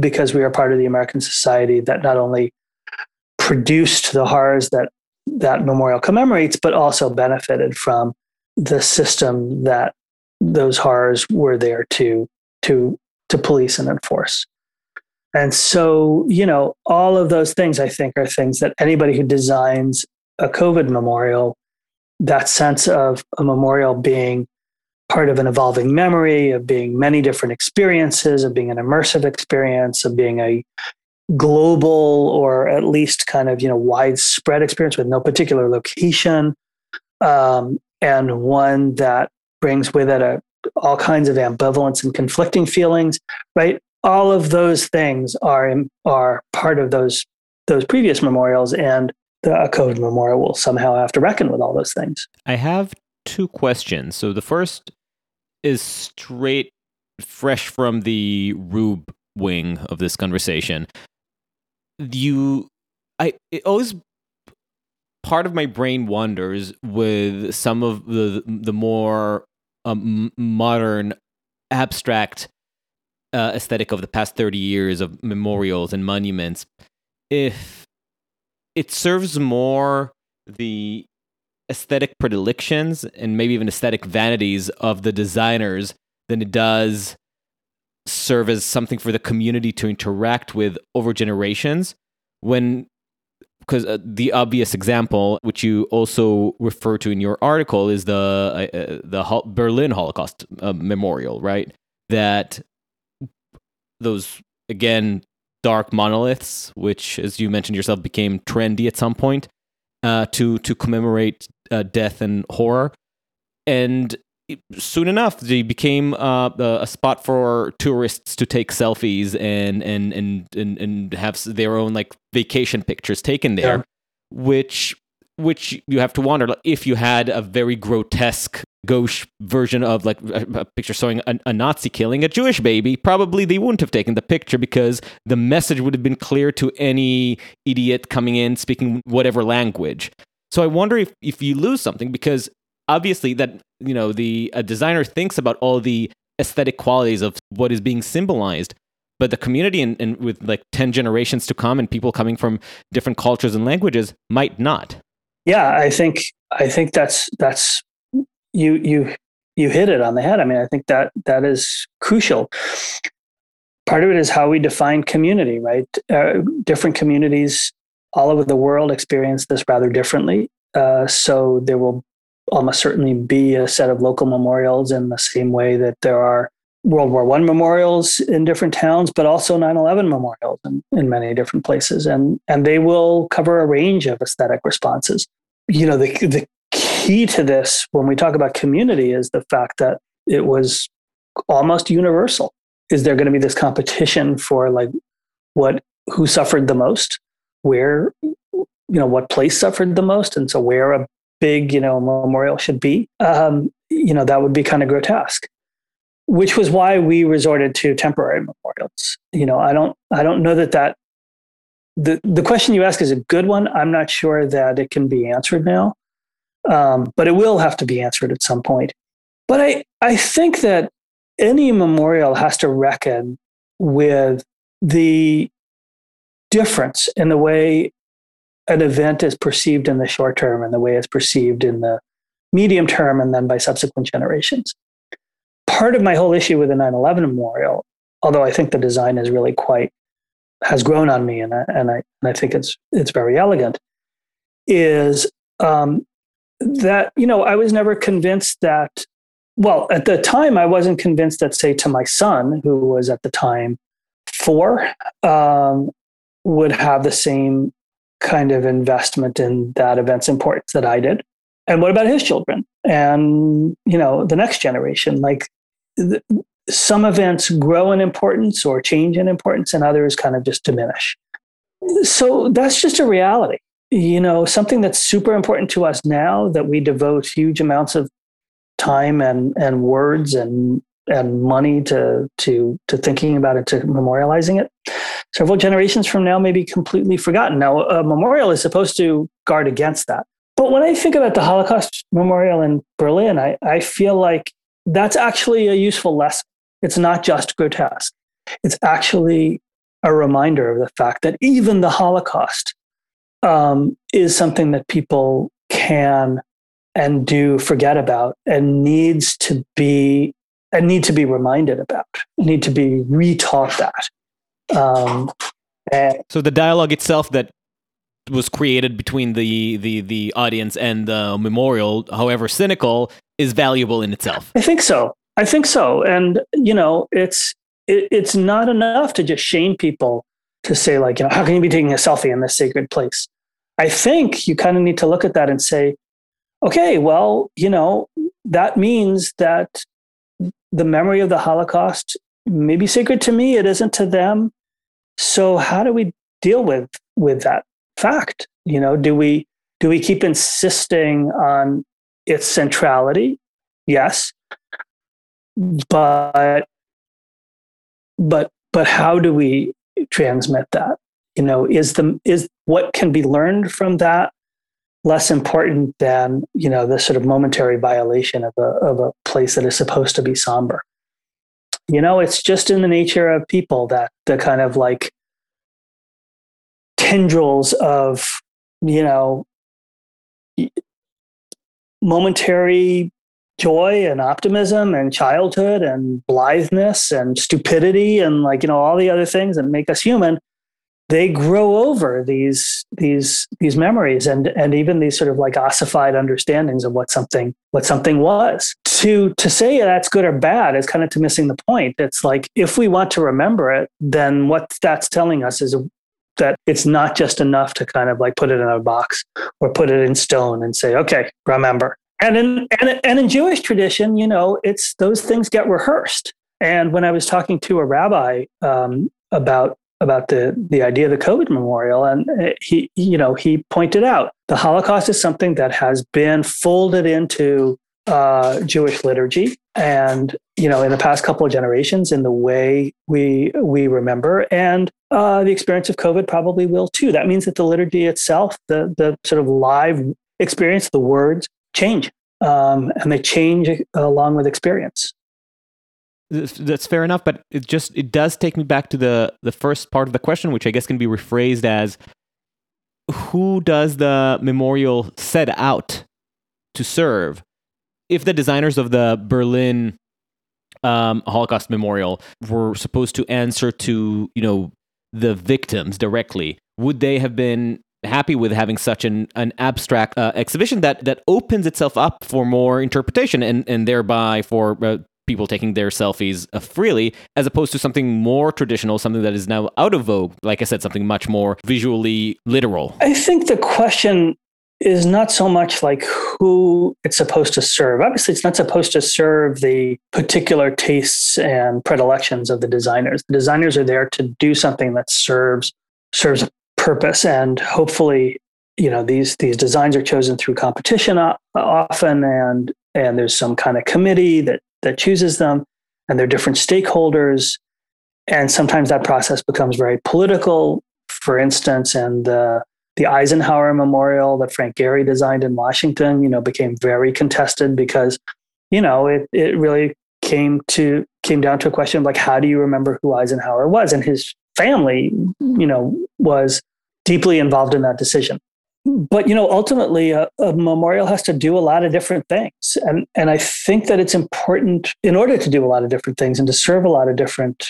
because we are part of the American society that not only produced the horrors that that memorial commemorates, but also benefited from the system that those horrors were there to to to police and enforce. And so, you know, all of those things I think are things that anybody who designs a COVID memorial, that sense of a memorial being part of an evolving memory, of being many different experiences, of being an immersive experience, of being a global or at least kind of you know widespread experience with no particular location, um, and one that brings with it a, all kinds of ambivalence and conflicting feelings. Right, all of those things are are part of those those previous memorials, and the COVID memorial will somehow have to reckon with all those things. I have two questions. So the first is straight, fresh from the Rube wing of this conversation. You, I it always part of my brain wanders with some of the the more um, modern abstract uh, aesthetic of the past 30 years of memorials and monuments if it serves more the aesthetic predilections and maybe even aesthetic vanities of the designers than it does serve as something for the community to interact with over generations. When because uh, the obvious example which you also refer to in your article is the uh, uh the Hol- Berlin Holocaust uh, memorial right? That those again dark monoliths which as you mentioned yourself became trendy at some point uh, to to commemorate uh, death and horror, and soon enough they became uh, a spot for tourists to take selfies and and and and, and have their own like vacation pictures taken there, yeah. which which you have to wonder if you had a very grotesque gauche version of like a, picture showing a, a, Nazi killing a Jewish baby, probably they wouldn't have taken the picture because the message would have been clear to any idiot coming in speaking whatever language. So I wonder if, if you lose something because obviously that you know the a designer thinks about all the aesthetic qualities of what is being symbolized but the community and, and with like 10 generations to come and people coming from different cultures and languages might not yeah, I think I think that's that's you you you hit it on the head. I mean, I think that that is crucial. Part of it is how we define community, right? Uh, different communities all over the world experience this rather differently. Uh, so there will almost certainly be a set of local memorials in the same way that there are World War One memorials in different towns, but also 9/11 memorials in, in many different places, and and they will cover a range of aesthetic responses. You know, the the key to this when we talk about community is the fact that it was almost universal. Is there going to be this competition for like what who suffered the most, where you know what place suffered the most, and so where a big you know memorial should be? Um, you know that would be kind of grotesque which was why we resorted to temporary memorials. You know, I don't, I don't know that that the the question you ask is a good one. I'm not sure that it can be answered now, um, but it will have to be answered at some point. But I, I think that any memorial has to reckon with the difference in the way an event is perceived in the short term and the way it's perceived in the medium term and then by subsequent generations part of my whole issue with the 9/11 memorial, although I think the design is really quite has grown on me, and I, and I and I think it's it's very elegant, is um, that you know I was never convinced that. Well, at the time, I wasn't convinced that, say, to my son, who was at the time four, um, would have the same kind of investment in that event's importance that I did. And what about his children and you know the next generation? Like some events grow in importance or change in importance, and others kind of just diminish. So that's just a reality. You know, something that's super important to us now that we devote huge amounts of time and and words and and money to to to thinking about it to memorializing it several generations from now may be completely forgotten now a memorial is supposed to guard against that but when i think about the holocaust memorial in berlin i, I feel like that's actually a useful lesson. It's not just grotesque. It's actually a reminder of the fact that even the Holocaust um, is something that people can and do forget about and needs to be and need to be reminded about, need to be retaught that. Um, and, so the dialogue itself that was created between the the the audience and the memorial, however cynical, is valuable in itself. I think so. I think so. And you know, it's it, it's not enough to just shame people to say like, you know, how can you be taking a selfie in this sacred place? I think you kind of need to look at that and say, okay, well, you know, that means that the memory of the Holocaust may be sacred to me, it isn't to them. So how do we deal with with that fact? You know, do we do we keep insisting on its centrality, yes, but but but how do we transmit that? You know, is the is what can be learned from that less important than you know the sort of momentary violation of a of a place that is supposed to be somber. You know, it's just in the nature of people that the kind of like tendrils of you know momentary joy and optimism and childhood and blitheness and stupidity and like you know all the other things that make us human they grow over these these these memories and and even these sort of like ossified understandings of what something what something was. To to say that's good or bad is kind of to missing the point. It's like if we want to remember it then what that's telling us is that it's not just enough to kind of like put it in a box or put it in stone and say okay remember. And in and, and in Jewish tradition, you know, it's those things get rehearsed. And when I was talking to a rabbi um, about about the the idea of the COVID memorial, and uh, he, you know, he pointed out the Holocaust is something that has been folded into uh, Jewish liturgy, and you know, in the past couple of generations, in the way we we remember, and uh, the experience of COVID probably will too. That means that the liturgy itself, the the sort of live experience, the words change, um, and they change along with experience. That's fair enough, but it just it does take me back to the the first part of the question, which I guess can be rephrased as who does the memorial set out to serve? If the designers of the Berlin um, Holocaust Memorial were supposed to answer to you know the victims directly, would they have been happy with having such an, an abstract uh, exhibition that that opens itself up for more interpretation and and thereby for uh, people taking their selfies uh, freely as opposed to something more traditional something that is now out of vogue like i said something much more visually literal i think the question is not so much like who it's supposed to serve. Obviously, it's not supposed to serve the particular tastes and predilections of the designers. The designers are there to do something that serves serves a purpose and hopefully you know these these designs are chosen through competition often and and there's some kind of committee that that chooses them and there are different stakeholders. And sometimes that process becomes very political. For instance and the the Eisenhower Memorial that Frank Gehry designed in Washington you know became very contested because you know it it really came to came down to a question of like how do you remember who Eisenhower was? And his family you know was deeply involved in that decision. But you know, ultimately, a, a, memorial has to do a lot of different things, and and I think that it's important in order to do a lot of different things and to serve a lot of different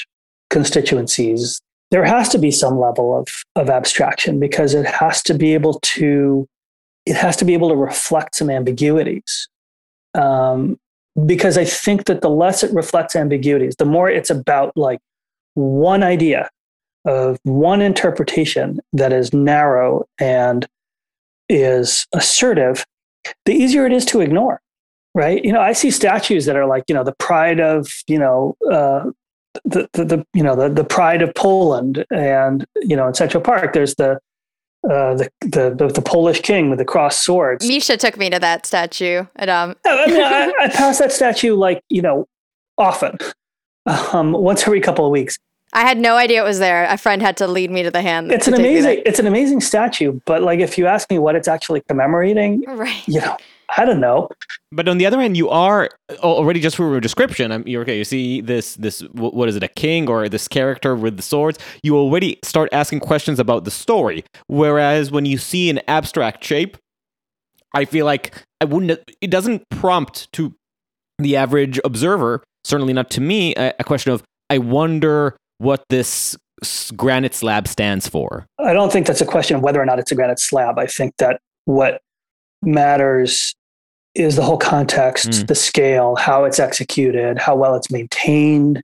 constituencies. There has to be some level of of abstraction because it has to be able to it has to be able to reflect some ambiguities. Um, because I think that the less it reflects ambiguities, the more it's about like one idea of one interpretation that is narrow and is assertive, the easier it is to ignore. Right? You know, I see statues that are like, you know, the pride of, you know, uh, the, the, the, you know the, the pride of Poland and you know in Central Park there's the uh, the, the, the the Polish king with the crossed swords. Misha took me to that statue at um. I, mean, I, I pass that statue like you know often, um, once every couple of weeks. I had no idea it was there. A friend had to lead me to the hand. It's an amazing, it's an amazing statue. But like, if you ask me what it's actually commemorating, right? You know, I don't know. But on the other hand, you are already just from a description. You're okay. You see this, this, what is it, a king or this character with the swords? You already start asking questions about the story. Whereas when you see an abstract shape, I feel like I wouldn't. It doesn't prompt to the average observer, certainly not to me, a, a question of I wonder what this granite slab stands for? I don't think that's a question of whether or not it's a granite slab. I think that what matters is the whole context, mm. the scale, how it's executed, how well it's maintained,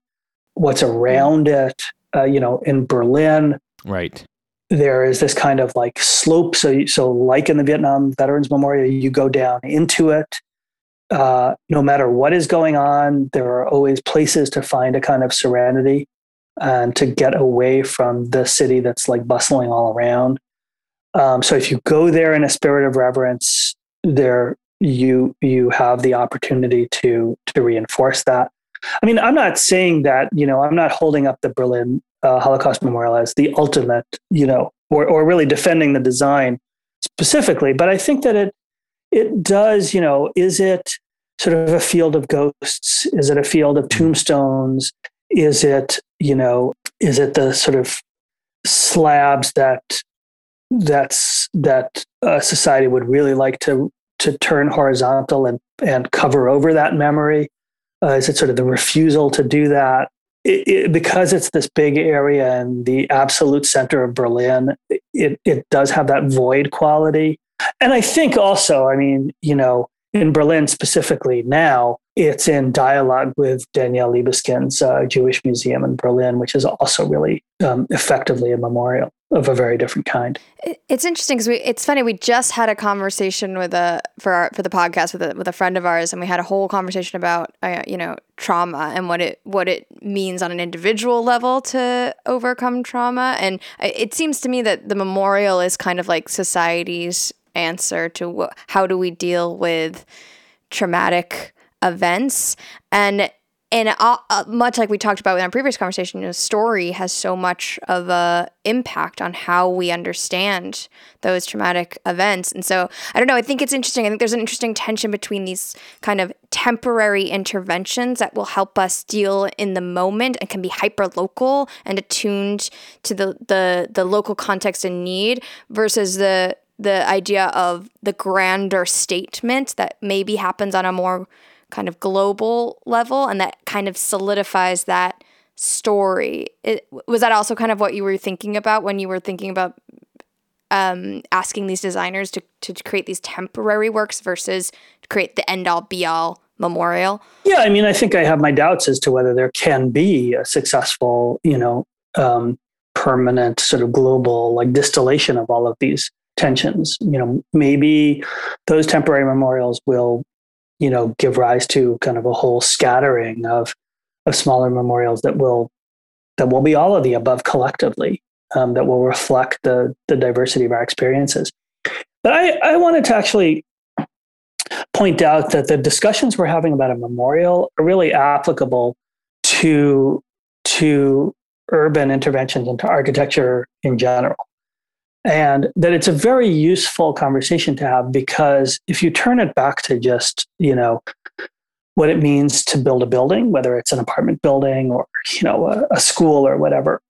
what's around it. Uh, you know, in Berlin, right, there is this kind of like slope. So, so like in the Vietnam Veterans Memorial, you go down into it. Uh, no matter what is going on, there are always places to find a kind of serenity and to get away from the city that's like bustling all around. Um, so if you go there in a spirit of reverence, there you you have the opportunity to to reinforce that. I mean, I'm not saying that you know I'm not holding up the Berlin uh, Holocaust Memorial as the ultimate, you know, or or really defending the design specifically, but I think that it it does, you know, is it sort of a field of ghosts? Is it a field of tombstones? Is it, you know, is it the sort of slabs that that's that society would really like to to turn horizontal and and cover over that memory? Uh, is it sort of the refusal to do that? It, it, because it's this big area and the absolute center of Berlin, it, it does have that void quality. And I think also, I mean, you know, in Berlin specifically now, it's in dialogue with Daniel Libeskind's uh, Jewish Museum in Berlin, which is also really um, effectively a memorial of a very different kind. It's interesting because. It's funny. We just had a conversation with a for our for the podcast with a with a friend of ours, and we had a whole conversation about uh, you know trauma and what it what it means on an individual level to overcome trauma. And it seems to me that the memorial is kind of like society's answer to wh- how do we deal with traumatic events and and uh, much like we talked about in our previous conversation, you know, story has so much of a impact on how we understand those traumatic events. And so, I don't know. I think it's interesting. I think there's an interesting tension between these kind of temporary interventions that will help us deal in the moment and can be hyper local and attuned to the the the local context and need, versus the the idea of the grander statement that maybe happens on a more kind of global level and that kind of solidifies that story. It, was that also kind of what you were thinking about when you were thinking about um, asking these designers to, to create these temporary works versus create the end all be all memorial? Yeah, I mean, I think I have my doubts as to whether there can be a successful, you know, um, permanent sort of global like distillation of all of these tensions. You know, maybe those temporary memorials will, you know, give rise to kind of a whole scattering of of smaller memorials that will that will be all of the above collectively, um, that will reflect the the diversity of our experiences. But I, I wanted to actually point out that the discussions we're having about a memorial are really applicable to to urban interventions into architecture in general and that it's a very useful conversation to have because if you turn it back to just you know what it means to build a building whether it's an apartment building or you know a, a school or whatever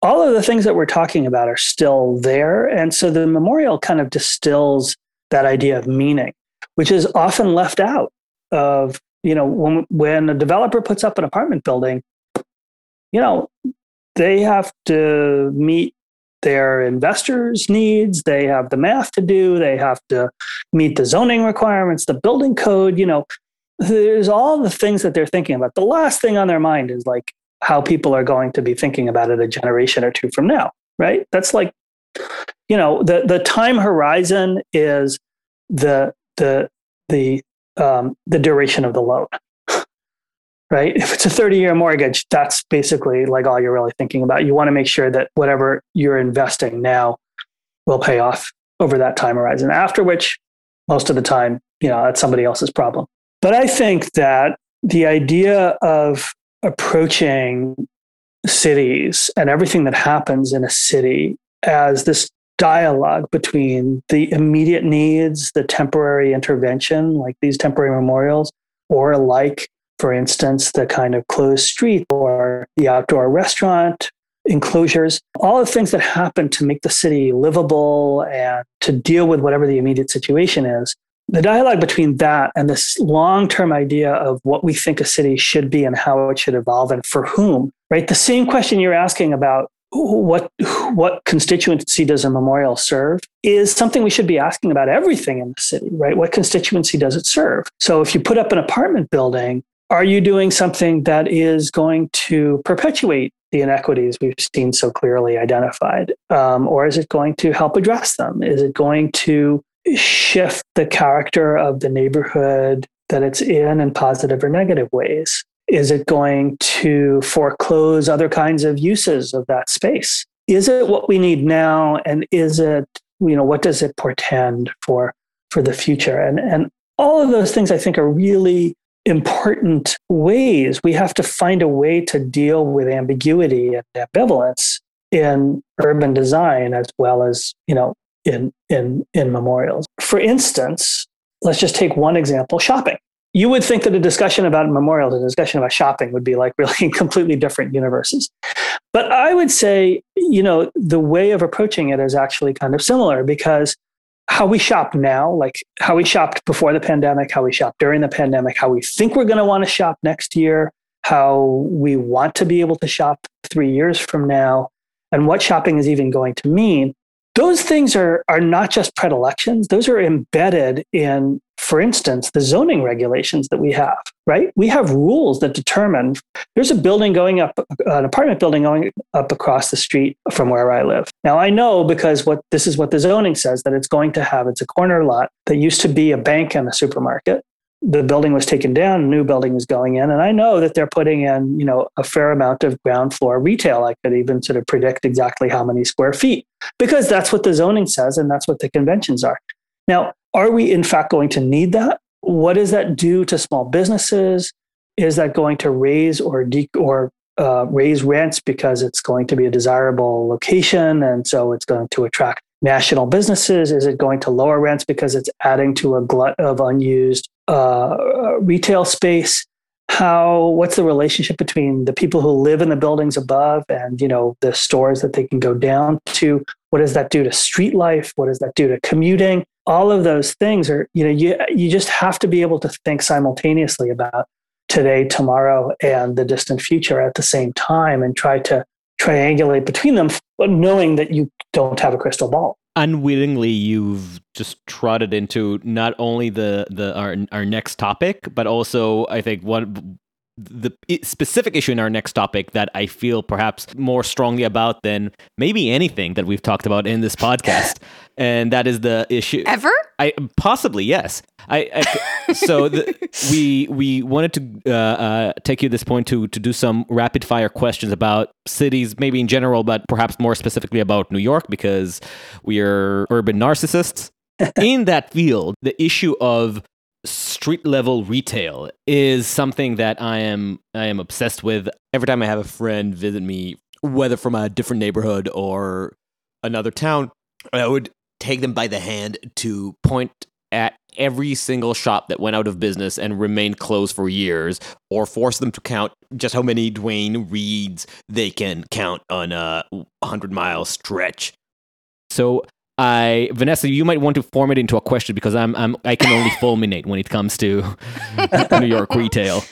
all of the things that we're talking about are still there. And so the memorial kind of distills that idea of meaning which is often left out of you know when when a developer puts up an apartment building you know they have to meet their investors' needs. They have the math to do. They have to meet the zoning requirements, the building code. You know, there's all the things that they're thinking about. The last thing on their mind is like how people are going to be thinking about it a generation or two from now, right? That's like, you know, the the time horizon is the the the um, the duration of the loan right? If it's a 30 year mortgage, that's basically like all you're really thinking about. You want to make sure that whatever you're investing now will pay off over that time horizon, after which, most of the time, you know, that's somebody else's problem. But I think that the idea of approaching cities and everything that happens in a city as this dialogue between the immediate needs, the temporary intervention, like these temporary memorials, or like for instance, the kind of closed street or the outdoor restaurant enclosures, all the things that happen to make the city livable and to deal with whatever the immediate situation is. The dialogue between that and this long term idea of what we think a city should be and how it should evolve and for whom, right? The same question you're asking about what what constituency does a memorial serve is something we should be asking about everything in the city right what constituency does it serve so if you put up an apartment building are you doing something that is going to perpetuate the inequities we've seen so clearly identified? Um, or is it going to help address them? Is it going to shift the character of the neighborhood that it's in in positive or negative ways? Is it going to foreclose other kinds of uses of that space? Is it what we need now? And is it, you know, what does it portend for for the future? And and all of those things I think are really important ways. We have to find a way to deal with ambiguity and ambivalence in urban design as well as, you know, in in in memorials. For instance, let's just take one example: shopping. You would think that a discussion about memorials, a discussion about shopping, would be like really completely different universes. But I would say, you know, the way of approaching it is actually kind of similar because how we shop now, like how we shopped before the pandemic, how we shop during the pandemic, how we think we're going to want to shop next year, how we want to be able to shop three years from now, and what shopping is even going to mean. Those things are, are not just predilections, those are embedded in, for instance, the zoning regulations that we have, right? We have rules that determine there's a building going up, an apartment building going up across the street from where I live. Now I know because what this is what the zoning says that it's going to have, it's a corner lot that used to be a bank and a supermarket the building was taken down, a new building is going in, and I know that they're putting in, you know, a fair amount of ground floor retail. I could even sort of predict exactly how many square feet because that's what the zoning says and that's what the conventions are. Now, are we in fact going to need that? What does that do to small businesses? Is that going to raise or de- or uh, raise rents because it's going to be a desirable location and so it's going to attract national businesses? Is it going to lower rents because it's adding to a glut of unused uh, retail space? How what's the relationship between the people who live in the buildings above and you know the stores that they can go down to? What does that do to street life? What does that do to commuting? All of those things are you know you you just have to be able to think simultaneously about today, tomorrow, and the distant future at the same time, and try to triangulate between them, knowing that you don't have a crystal ball. Unwittingly, you've just trotted into not only the the our our next topic, but also I think one the specific issue in our next topic that I feel perhaps more strongly about than maybe anything that we've talked about in this podcast, and that is the issue ever. I possibly yes. I, I so the, we we wanted to uh, uh, take you this point to to do some rapid fire questions about cities, maybe in general, but perhaps more specifically about New York because we are urban narcissists. in that field, the issue of street level retail is something that I am I am obsessed with. Every time I have a friend visit me, whether from a different neighborhood or another town, I would take them by the hand to point at every single shop that went out of business and remained closed for years, or force them to count just how many Duane Reades they can count on a hundred mile stretch. So I Vanessa, you might want to form it into a question because I'm, I'm I can only fulminate when it comes to New York retail.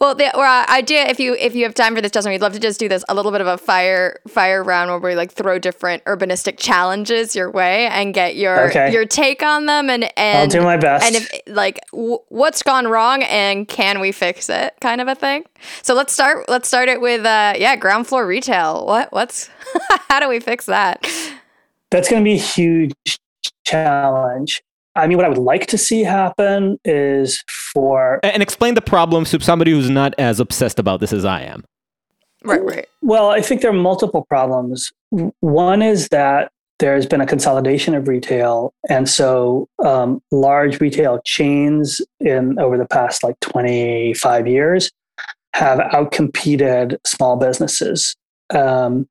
Well, the idea, if you if you have time for this, Justin, we'd love to just do this a little bit of a fire fire round where we like throw different urbanistic challenges your way and get your okay. your take on them and and I'll do my best. And if like w- what's gone wrong and can we fix it, kind of a thing. So let's start. Let's start it with uh yeah, ground floor retail. What what's how do we fix that? That's going to be a huge challenge. I mean, what I would like to see happen is for and explain the problems to somebody who's not as obsessed about this as I am. Right, right. Well, I think there are multiple problems. One is that there's been a consolidation of retail, and so um, large retail chains in over the past like 25 years have outcompeted small businesses. Um,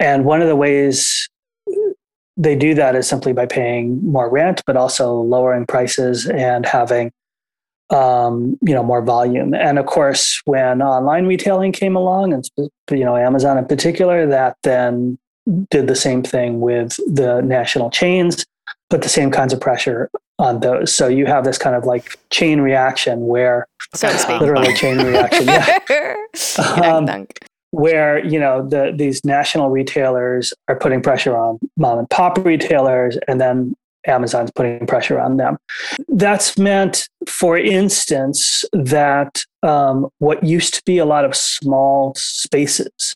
and one of the ways they do that is simply by paying more rent, but also lowering prices and having um, you know more volume. And of course, when online retailing came along, and you know Amazon in particular, that then did the same thing with the national chains, put the same kinds of pressure on those. So you have this kind of like chain reaction where so literally chain reaction. Yeah. um, where you know the these national retailers are putting pressure on mom and pop retailers and then Amazon's putting pressure on them. That's meant, for instance, that um, what used to be a lot of small spaces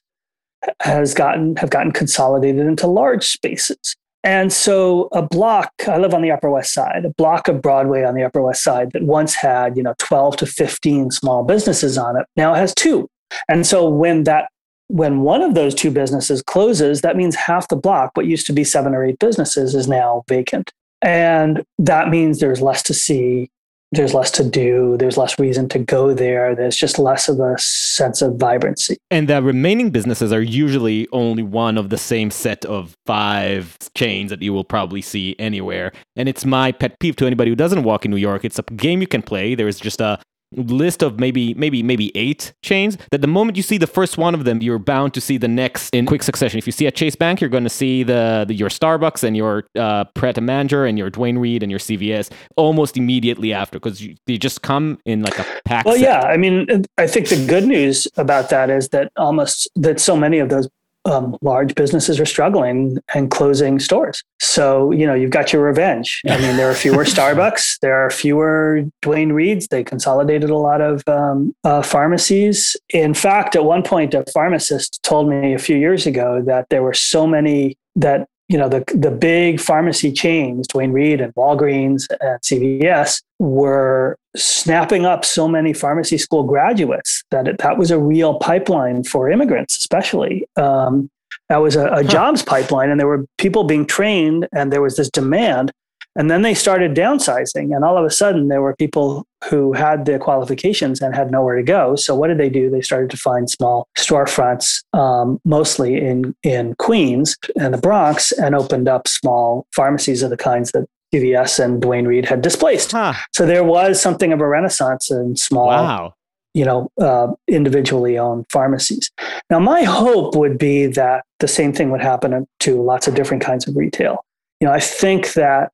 has gotten have gotten consolidated into large spaces. And so a block, I live on the Upper West Side, a block of Broadway on the Upper West Side that once had, you know, 12 to 15 small businesses on it, now has two. And so when that when one of those two businesses closes, that means half the block, what used to be seven or eight businesses, is now vacant. And that means there's less to see there's less to do. There's less reason to go there. There's just less of a sense of vibrancy. And the remaining businesses are usually only one of the same set of five chains that you will probably see anywhere. And it's my pet peeve to anybody who doesn't walk in New York. It's a game you can play. There is just a list of maybe maybe maybe eight chains that the moment you see the first one of them you're bound to see the next in quick succession if you see a chase bank you're going to see the, the, your starbucks and your uh, pret a manger and your duane reade and your cvs almost immediately after because they just come in like a pack well set. yeah i mean i think the good news about that is that almost that so many of those um, large businesses are struggling and closing stores. So, you know, you've got your revenge. I mean, there are fewer Starbucks, there are fewer Duane Reades. They consolidated a lot of um, uh, pharmacies. In fact, at one point, a pharmacist told me a few years ago that there were so many that you know the the big pharmacy chains, Duane Reade and Walgreens and CVS, were snapping up so many pharmacy school graduates that it, that was a real pipeline for immigrants, especially. Um, that was a, a huh. jobs pipeline, and there were people being trained, and there was this demand. And then they started downsizing, and all of a sudden, there were people who had the qualifications and had nowhere to go. So, what did they do? They started to find small storefronts, um, mostly in in Queens and the Bronx, and opened up small pharmacies of the kinds that CVS and Duane Reade had displaced. Huh. So there was something of a renaissance in small, wow. you know, uh, individually owned pharmacies. Now, my hope would be that the same thing would happen to lots of different kinds of retail. You know, I think that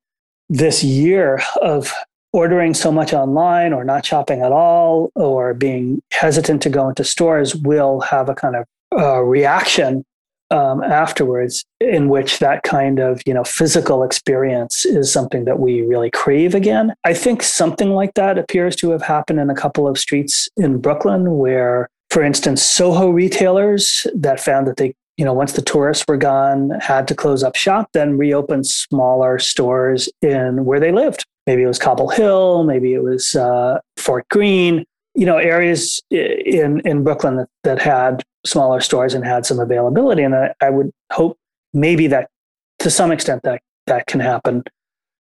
this year of ordering so much online or not shopping at all or being hesitant to go into stores will have a kind of uh, reaction um, afterwards in which that kind of you know physical experience is something that we really crave again i think something like that appears to have happened in a couple of streets in brooklyn where for instance soho retailers that found that they you know, once the tourists were gone, had to close up shop, then reopen smaller stores in where they lived. Maybe it was Cobble Hill, maybe it was uh, Fort Greene, you know, areas in, in Brooklyn that, that had smaller stores and had some availability. And I, I would hope maybe that to some extent that that can happen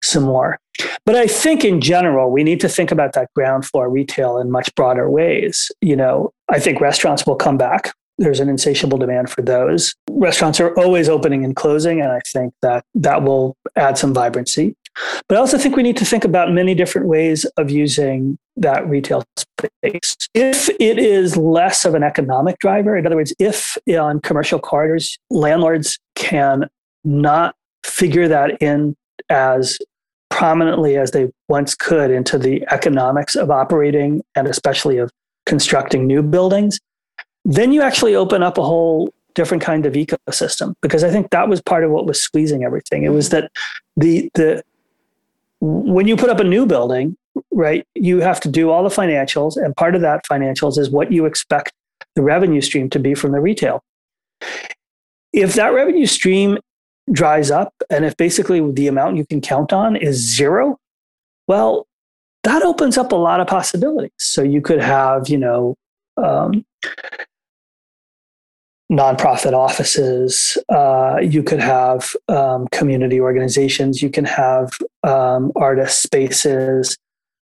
some more. But I think in general, we need to think about that ground floor retail in much broader ways. You know, I think restaurants will come back there's an insatiable demand for those. Restaurants are always opening and closing, and I think that that will add some vibrancy. But I also think we need to think about many different ways of using that retail space. If it is less of an economic driver, in other words, if on commercial corridors, landlords can not figure that in as prominently as they once could into the economics of operating and especially of constructing new buildings, then you actually open up a whole different kind of ecosystem because I think that was part of what was squeezing everything. It was that the the when you put up a new building, right, you have to do all the financials, and part of that financials is what you expect the revenue stream to be from the retail. If that revenue stream dries up, and if basically the amount you can count on is zero, well, that opens up a lot of possibilities. So you could have, you know, um, nonprofit offices. Uh, you could have um, community organizations. You can have um, artist spaces.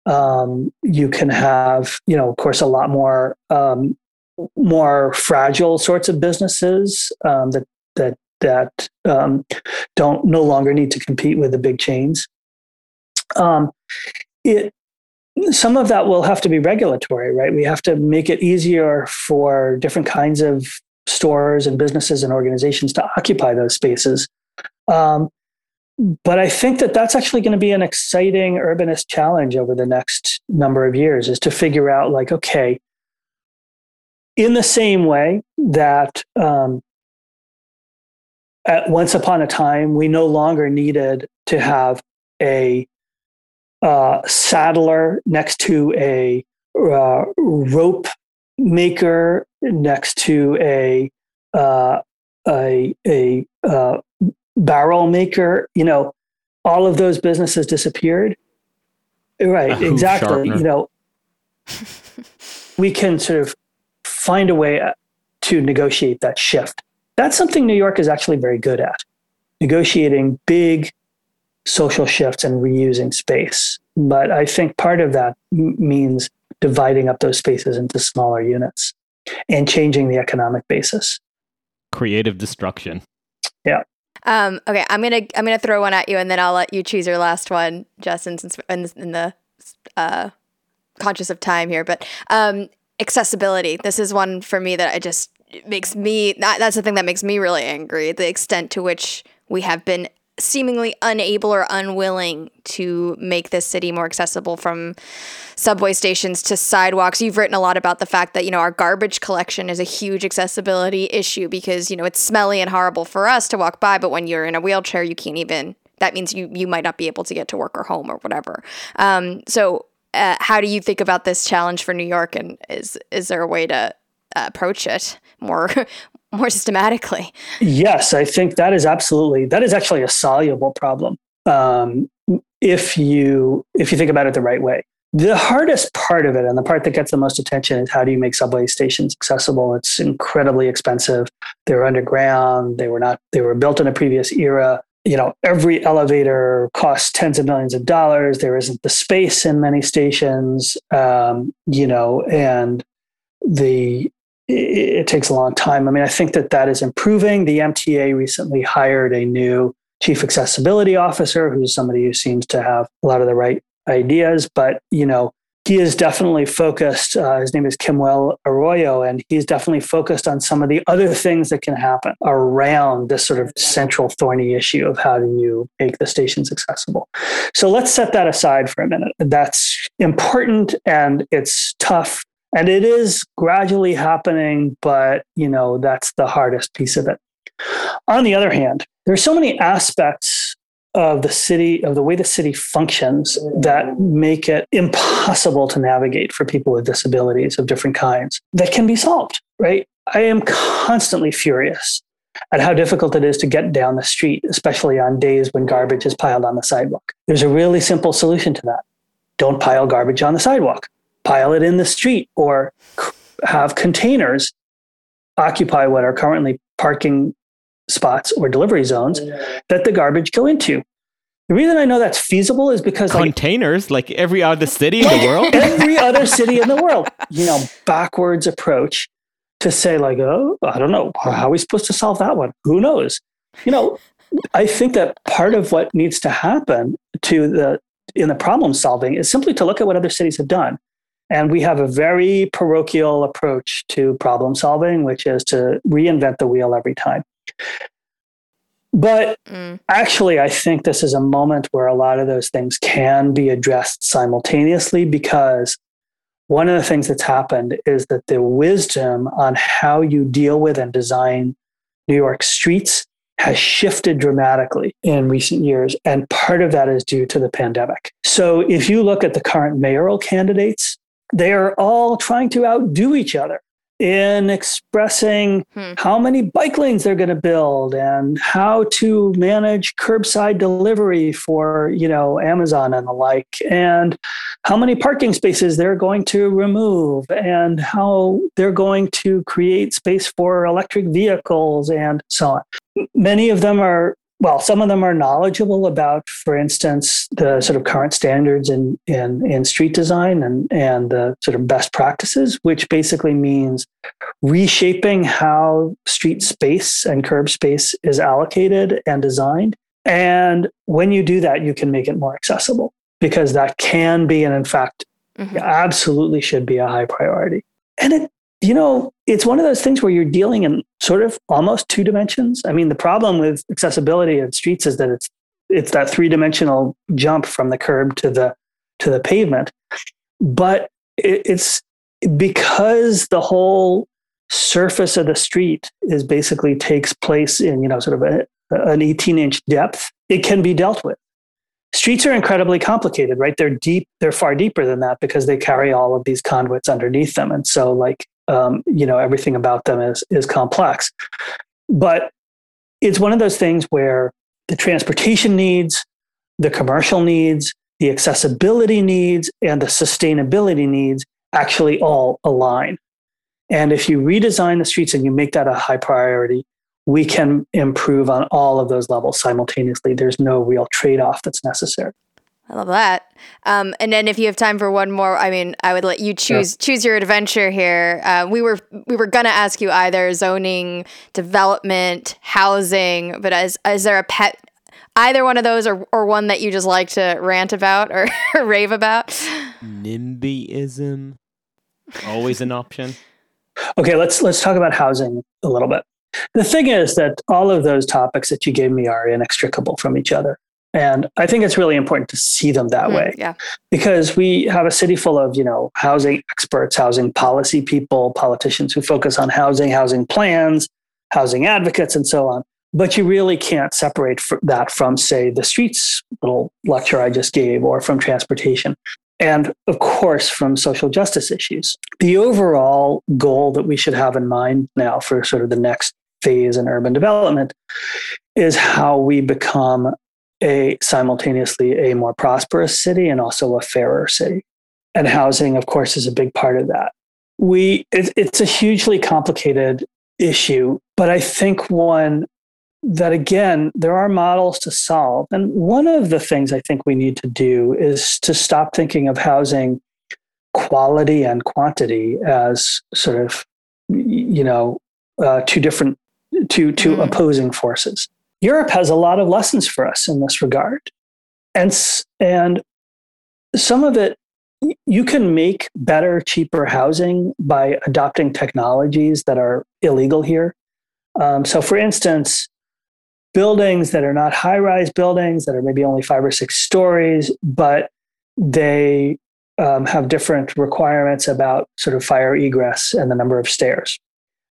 Um, you can have, you know, of course, a lot more um, more fragile sorts of businesses um, that that that um, don't no longer need to compete with the big chains. it some of that will have to be regulatory, right? We have to make it easier for different kinds of stores and businesses and organizations to occupy those spaces. Um, but I think that that's actually going to be an exciting urbanist challenge over the next number of years is to figure out, like, okay, in the same way that um, at once upon a time we no longer needed to have a uh, saddler next to a uh, rope maker next to a uh, a a uh, barrel maker. You know, all of those businesses disappeared. Right, exactly. You know, we can sort of find a way uh, to negotiate that shift. That's something New York is actually very good at negotiating big social shifts and reusing space. But I think part of that m- means dividing up those spaces into smaller units and changing the economic basis. Creative destruction. Yeah. Um, okay, I'm gonna I'm gonna throw one at you, and then I'll let you choose your last one, Justin, since in, in the uh, conscious of time here. But um, accessibility. This is one for me that I just makes me. That, that's the thing that makes me really angry. The extent to which we have been seemingly unable or unwilling to make this city more accessible from subway stations to sidewalks. You've written a lot about the fact that, you know, our garbage collection is a huge accessibility issue because, you know, it's smelly and horrible for us to walk by, but when you're in a wheelchair, you can't even that means you you might not be able to get to work or home or whatever. Um, so uh, how do you think about this challenge for New York and is is there a way to uh, approach it more more systematically. Yes, I think that is absolutely that is actually a soluble problem um, if you if you think about it the right way. The hardest part of it, and the part that gets the most attention, is how do you make subway stations accessible? It's incredibly expensive. They're underground. They were not. They were built in a previous era. You know, every elevator costs tens of millions of dollars. There isn't the space in many stations. Um, you know, and the it, takes a long time. I mean, I think that that is improving. The MTA recently hired a new chief accessibility officer who's somebody who seems to have a lot of the right ideas, but you know, he is definitely focused. Uh, his name is Quemuel Arroyo, and he's definitely focused on some of the other things that can happen around this sort of central thorny issue of how do you make the stations accessible. So let's set that aside for a minute. That's important and it's tough and it is gradually happening but you know that's the hardest piece of it. On the other hand there's so many aspects of the city of the way the city functions that make it impossible to navigate for people with disabilities of different kinds that can be solved right? I am constantly furious at how difficult it is to get down the street especially on days when garbage is piled on the sidewalk. There's a really simple solution to that. Don't pile garbage on the sidewalk pile it in the street or have containers occupy what are currently parking spots or delivery zones that the garbage go into. The reason I know that's feasible is because containers, like, like every other city in the world, every other city in the world, you know, backwards approach to say like, oh, I don't know, how are we supposed to solve that one? Who knows? You know, I think that part of what needs to happen to the in the problem solving is simply to look at what other cities have done and we have a very parochial approach to problem solving, which is to reinvent the wheel every time. But mm. actually, I think this is a moment where a lot of those things can be addressed simultaneously because one of the things that's happened is that the wisdom on how you deal with and design New York streets has shifted dramatically in recent years. And part of that is due to the pandemic. So if you look at the current mayoral candidates, they are all trying to outdo each other in expressing hmm. how many bike lanes they're going to build and how to manage curbside delivery for you know amazon and the like and how many parking spaces they're going to remove and how they're going to create space for electric vehicles and so on many of them are well, some of them are knowledgeable about, for instance, the sort of current standards in, in, in street design and, and the sort of best practices, which basically means reshaping how street space and curb space is allocated and designed. And when you do that, you can make it more accessible because that can be, and in fact, mm-hmm. absolutely should be a high priority. And it you know, it's one of those things where you're dealing in sort of almost two dimensions. I mean, the problem with accessibility in streets is that it's it's that three dimensional jump from the curb to the to the pavement, but it, it's because the whole surface of the street is basically takes place in you know sort of a, an 18 inch depth. It can be dealt with. Streets are incredibly complicated, right? They're deep. They're far deeper than that because they carry all of these conduits underneath them, and so like um, you know everything about them is is complex. But it's one of those things where the transportation needs the commercial needs the accessibility needs and the sustainability needs actually all align. And if you redesign the streets and you make that a high priority we can improve on all of those levels simultaneously. There's no real trade-off that's necessary I love that. Um, and then if you have time for one more, I mean, I would let you choose yeah. choose your adventure here. Uh, we were we were gonna ask you either zoning, development, housing, but is is there a pet either one of those or or one that you just like to rant about or rave about? NIMBYism, always an option. Okay, let's let's talk about housing a little bit. The thing is that all of those topics that you gave me are inextricable from each other. And I think it's really important to see them that mm, way. Yeah. Because we have a city full of, you know, housing experts, housing policy people, politicians who focus on housing, housing plans, housing advocates, and so on. But you really can't separate that from, say, the streets little lecture I just gave or from transportation. And of course, from social justice issues. The overall goal that we should have in mind now for sort of the next phase in urban development is how we become a simultaneously a more prosperous city and also a fairer city. And housing, of course, is a big part of that. We it, it's a hugely complicated issue, but I think one that again there are models to solve. And one of the things I think we need to do is to stop thinking of housing quality and quantity as sort of you know uh, two different two two mm. opposing forces Europe has a lot of lessons for us in this regard. And, and some of it, you can make better, cheaper housing by adopting technologies that are illegal here. Um, so, for instance, buildings that are not high rise buildings that are maybe only five or six stories, but they um, have different requirements about sort of fire egress and the number of stairs.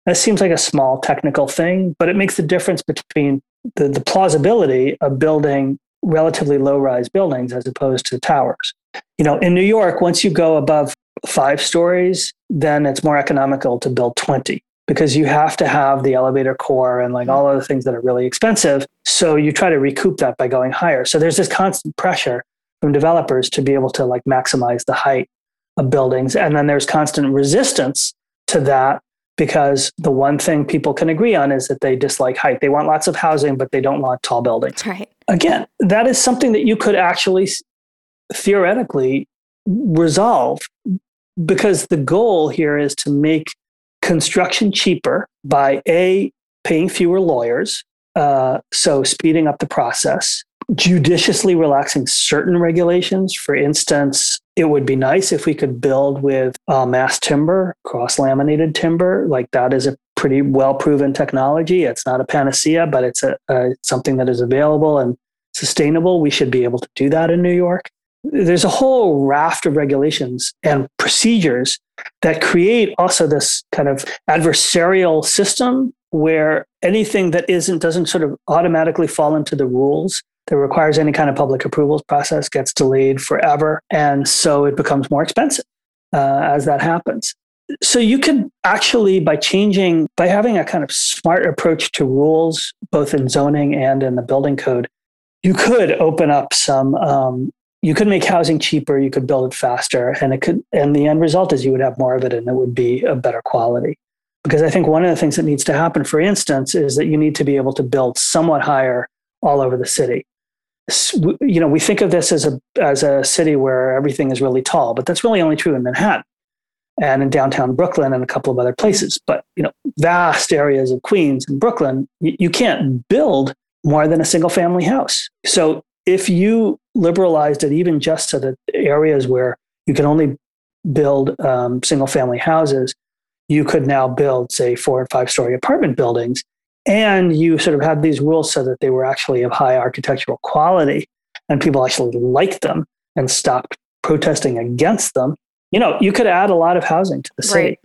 That seems like a small technical thing, but it makes the difference between the, the plausibility of building relatively low rise buildings as opposed to towers. You know, in New York, once you go above five stories, then it's more economical to build 20 because you have to have the elevator core and like all other things that are really expensive. So you try to recoup that by going higher. So there's this constant pressure from developers to be able to like maximize the height of buildings. And then there's constant resistance to that because the one thing people can agree on is that they dislike height. They want lots of housing, but they don't want tall buildings. Right. Again, that is something that you could actually theoretically resolve because the goal here is to make construction cheaper by A, paying fewer lawyers, uh, so speeding up the process, judiciously relaxing certain regulations. For instance, it would be nice if we could build with uh, mass timber, cross laminated timber. Like that is a pretty well proven technology. It's not a panacea, but it's a, something that is available and sustainable. We should be able to do that in New York. There's a whole raft of regulations and procedures that create also this kind of adversarial system where anything that isn't doesn't sort of automatically fall into the rules that requires any kind of public approvals process gets delayed forever. And so it becomes more expensive uh, as that happens. So you could actually, by changing, by having a kind of smart approach to rules, both in zoning and in the building code, you could open up some, um, you could make housing cheaper, you could build it faster, and it could, and the end result is you would have more of it and it would be a better quality. Because I think one of the things that needs to happen, for instance, is that you need to be able to build somewhat higher all over the city you know, we think of this as a as a city where everything is really tall, but that's really only true in Manhattan and in downtown Brooklyn and a couple of other places. But you know, vast areas of Queens and Brooklyn, you, you can't build more than a single family house. So if you liberalized it even just to the areas where you can only build um, single family houses, you could now build, say, four and five story apartment buildings and you sort of had these rules so that they were actually of high architectural quality and people actually liked them and stopped protesting against them. You know you could add a lot of housing to the city right.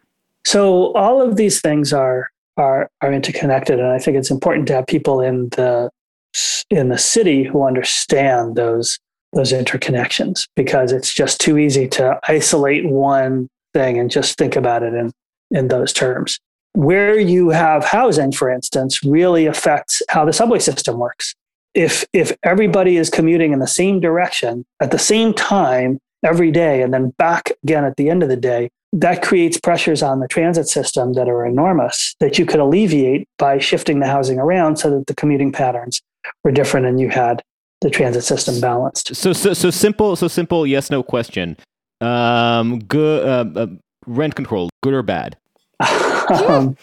so all of these things are are are interconnected and i think it's important to have people in the in the city who understand those those interconnections because it's just too easy to isolate one thing and just think about it in in those terms where you have housing, for instance, really affects how the subway system works. If, if everybody is commuting in the same direction at the same time every day and then back again at the end of the day, that creates pressures on the transit system that are enormous that you could alleviate by shifting the housing around so that the commuting patterns were different and you had the transit system balanced. So so so simple. So simple. Yes, no question. Um, good. Uh, uh, rent control, good or bad? um,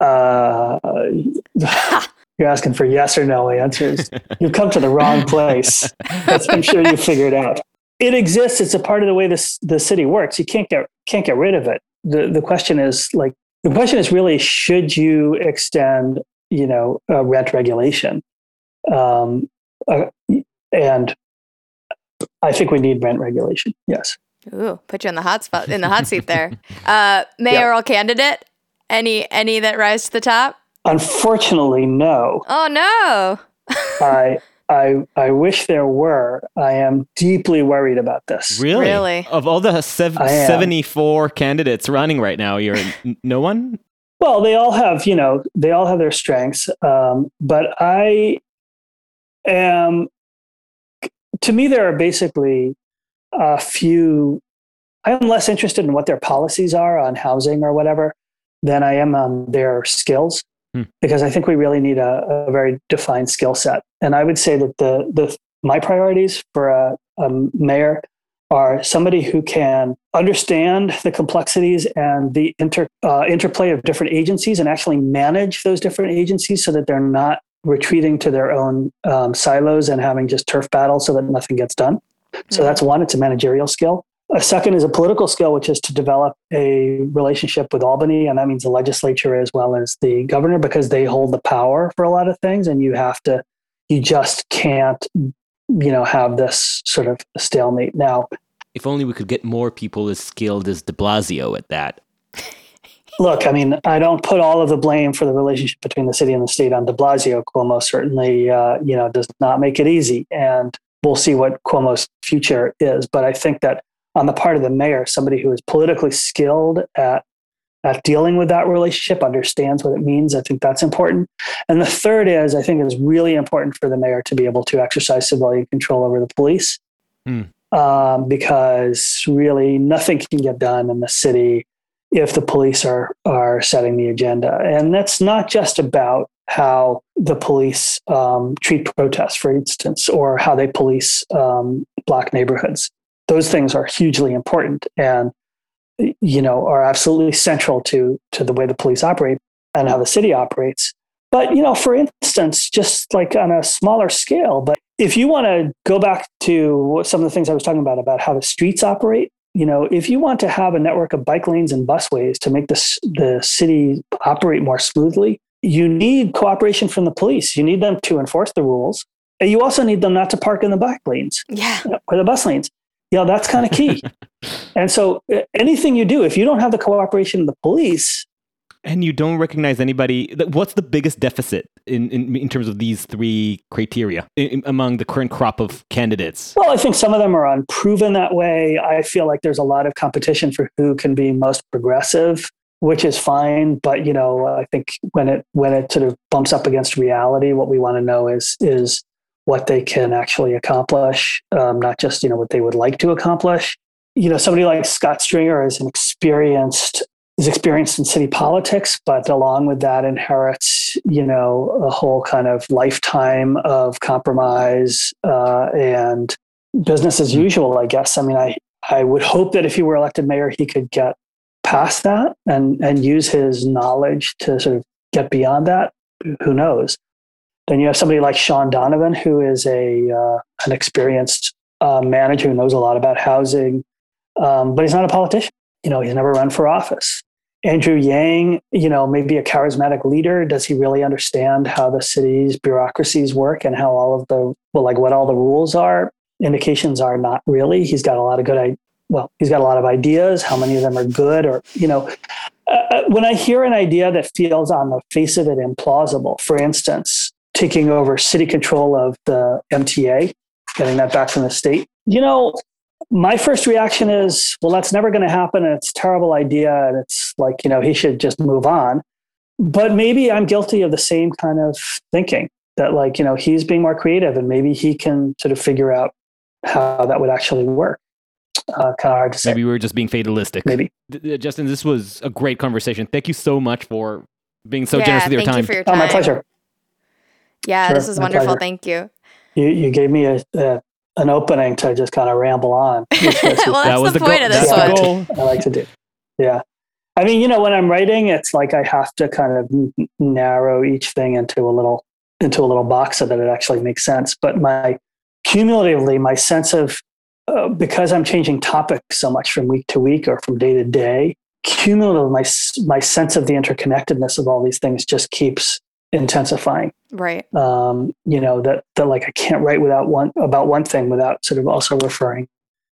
uh, you're asking for yes or no answers. You've come to the wrong place. I'm sure you figured out. It exists. It's a part of the way this the city works. You can't get can't get rid of it. the The question is like the question is really should you extend you know rent regulation, um, uh, and I think we need rent regulation. Yes. Ooh, put you in the hot spot in the hot seat there. Uh, mayoral yep. candidate. Any any that rise to the top? Unfortunately, no. Oh no. I I I wish there were. I am deeply worried about this. Really? Really? Of all the sev- 74 candidates running right now, you're no one? Well, they all have, you know, they all have their strengths. Um, but I am to me there are basically a few I'm less interested in what their policies are on housing or whatever than I am on their skills hmm. because I think we really need a, a very defined skill set. And I would say that the the my priorities for a, a mayor are somebody who can understand the complexities and the inter, uh, interplay of different agencies and actually manage those different agencies so that they're not retreating to their own um, silos and having just turf battles so that nothing gets done. So that's one, it's a managerial skill. A second is a political skill, which is to develop a relationship with Albany, and that means the legislature as well as the governor, because they hold the power for a lot of things, and you have to, you just can't, you know, have this sort of stalemate. Now, if only we could get more people as skilled as De Blasio at that. Look, I mean, I don't put all of the blame for the relationship between the city and the state on De Blasio. Cuomo certainly, uh, you know, does not make it easy, and we'll see what Cuomo's future is. But I think that on the part of the mayor, somebody who is politically skilled at at dealing with that relationship, understands what it means. I think that's important. And the third is, I think, is really important for the mayor to be able to exercise civilian control over the police, mm. um, because really nothing can get done in the city if the police are are setting the agenda. And that's not just about how the police um, treat protests, for instance, or how they police um, black neighborhoods those things are hugely important and you know are absolutely central to to the way the police operate and how the city operates but you know for instance just like on a smaller scale but if you want to go back to some of the things i was talking about about how the streets operate you know if you want to have a network of bike lanes and busways to make this the city operate more smoothly you need cooperation from the police. You need them to enforce the rules. And you also need them not to park in the bike lanes. Yeah. or the bus lanes. You know that's kind of key. And so eh, anything you do if you don't have the cooperation of the police and you don't recognize anybody what's the biggest deficit in, in, in terms of these three criteria in, among the current crop of candidates? Well i think some of them are unproven that way. I feel like there's a lot of competition for who can be most progressive which is fine. But you know i think when it when it sort of bumps up against reality what we want to know is is what they can actually accomplish, um, not just you know what they would like to accomplish. You know, somebody like Scott Stringer is an experienced is experienced in city politics, but along with that inherits you know a whole kind of lifetime of compromise uh, and business as hmm. usual. I guess. I mean, I I would hope that if he were elected mayor, he could get past that and and use his knowledge to sort of get beyond that. Who knows? Then you have somebody like Shaun Donovan, who is a uh, an experienced uh, manager who knows a lot about housing, um, but he's not a politician. You know, he's never run for office. Andrew Yang, you know, maybe a charismatic leader. Does he really understand how the city's bureaucracies work and how all of the well, like what all the rules are? Indications are not really. He's got a lot of good, well, he's got a lot of ideas. How many of them are good? Or you know, uh, uh when I hear an idea that feels on the face of it implausible, for instance, taking over city control of the MTA, getting that back from the state. You know, my first reaction is, well, that's never going to happen. And it's a terrible idea. And it's like, you know, he should just move on. But maybe I'm guilty of the same kind of thinking that, like, you know, he's being more creative and maybe he can sort of figure out how that would actually work. Uh, kind of hard to say. Maybe we were just being fatalistic. Maybe. Justin, this was a great conversation. Thank you so much for being so yeah, generous with your time. You your time. Oh, my pleasure. Yeah, Sure, this is wonderful. pleasure. Thank you. You you gave me a, a an opening to just kind of ramble on. which well, that's that was the, the, point goal. of this That's one. the goal. I like to do. Yeah. I mean, you know, when I'm writing, it's like I have to kind of n- narrow each thing into a little into a little box so that it actually makes sense. But my cumulatively, my sense of uh, because I'm changing topics so much from week to week or from day to day, cumulatively, my my sense of the interconnectedness of all these things just keeps intensifying Right. um, you know that that like I can't write without one about one thing without sort of also referring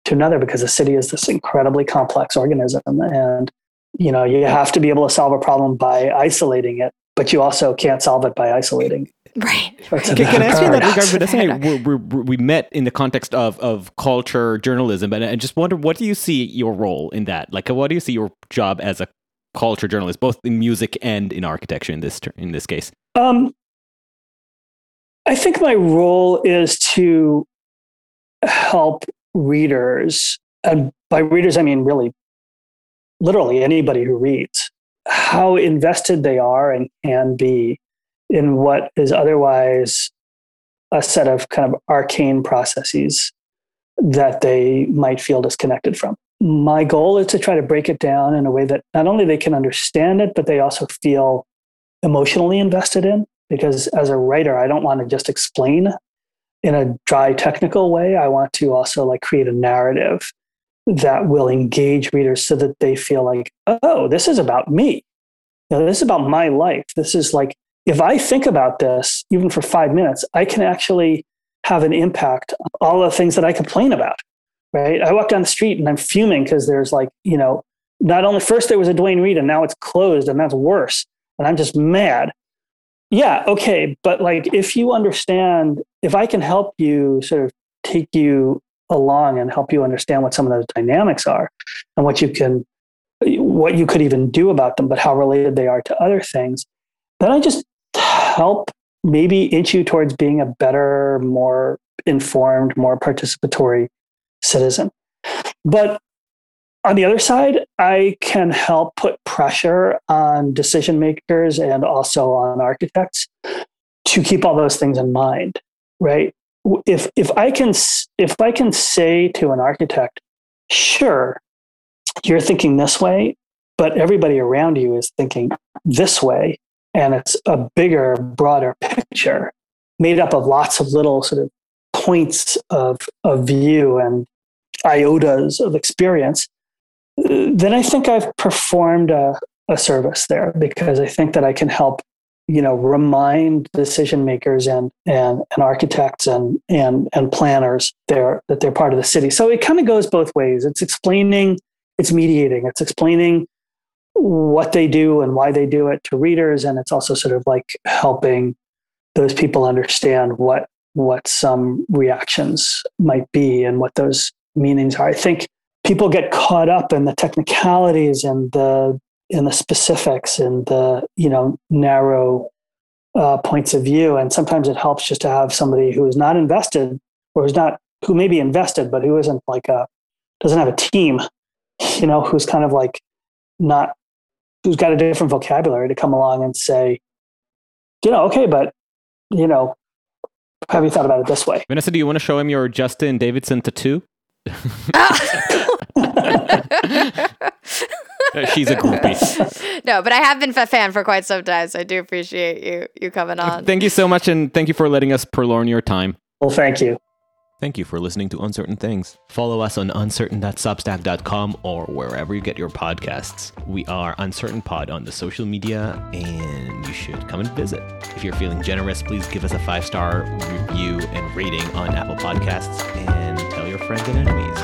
to another because the city is this incredibly complex organism and you know you have to be able to solve a problem by isolating it but you also can't solve it by isolating Right. It's a Can, can I ask you in that paradox. regard? Vanessa and I, we we we met in the context of, of culture journalism, and I just wonder, what do you see your role in that? Like, what do you see your job as a culture journalists, both in music and in architecture in this in this case? Um, I think my role is to help readers, and by readers, I mean really, literally anybody who reads, how invested they are and can be in what is otherwise a set of kind of arcane processes that they might feel disconnected from. My goal is to try to break it down in a way that not only they can understand it, but they also feel emotionally invested in because as a writer i don't want to just explain in a dry technical way. I want to also like create a narrative that will engage readers so that they feel like oh this is about me. You know, this is about my life. This is like if i think about this even for five minutes i can actually have an impact on all the things that i complain about right? I walk down the street and i'm fuming because there's like you know not only first there was a Duane Reade and now it's closed and that's worse. And i'm just mad. Yeah okay but like if you understand if i can help you sort of take you along and help you understand what some of those dynamics are and what you can what you could even do about them but how related they are to other things then i just help maybe inch you towards being a better more informed more participatory citizen but on the other side, I can help put pressure on decision makers and also on architects to keep all those things in mind, right? If if I can if I can say to an architect, sure, you're thinking this way, but everybody around you is thinking this way, and it's a bigger, broader picture made up of lots of little sort of points of of view and iotas of experience uh, then I think I've performed a, a service there because I think that I can help, you know, remind decision makers and and, and architects and and and planners there that they're part of the city. So it kind of goes both ways. It's explaining, it's mediating, it's explaining what they do and why they do it to readers, and it's also sort of like helping those people understand what what some reactions might be and what those meanings are. I think people get caught up in the technicalities and the in the specifics and the you know narrow uh, points of view and sometimes it helps just to have somebody who is not invested or who's not who may be invested but who isn't like a doesn't have a team you know who's kind of like not who's got a different vocabulary to come along and say you know okay but you know have you thought about it this way Vanessa, do you want to show him your Justin Davidson tattoo? She's a groupie. no, but I have been a fan for quite some time, so I do appreciate you you coming on. Thank you so much, and thank you for letting us purloin your time. well thank you Thank you for listening to Uncertain Things. Follow us on uncertain.substack.com or wherever you get your podcasts. We are Uncertain Pod on the social media, and you should come and visit. If you're feeling generous, please give us a five star review and rating on Apple Podcasts and tell your friends and enemies.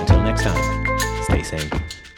Until next time, stay sane.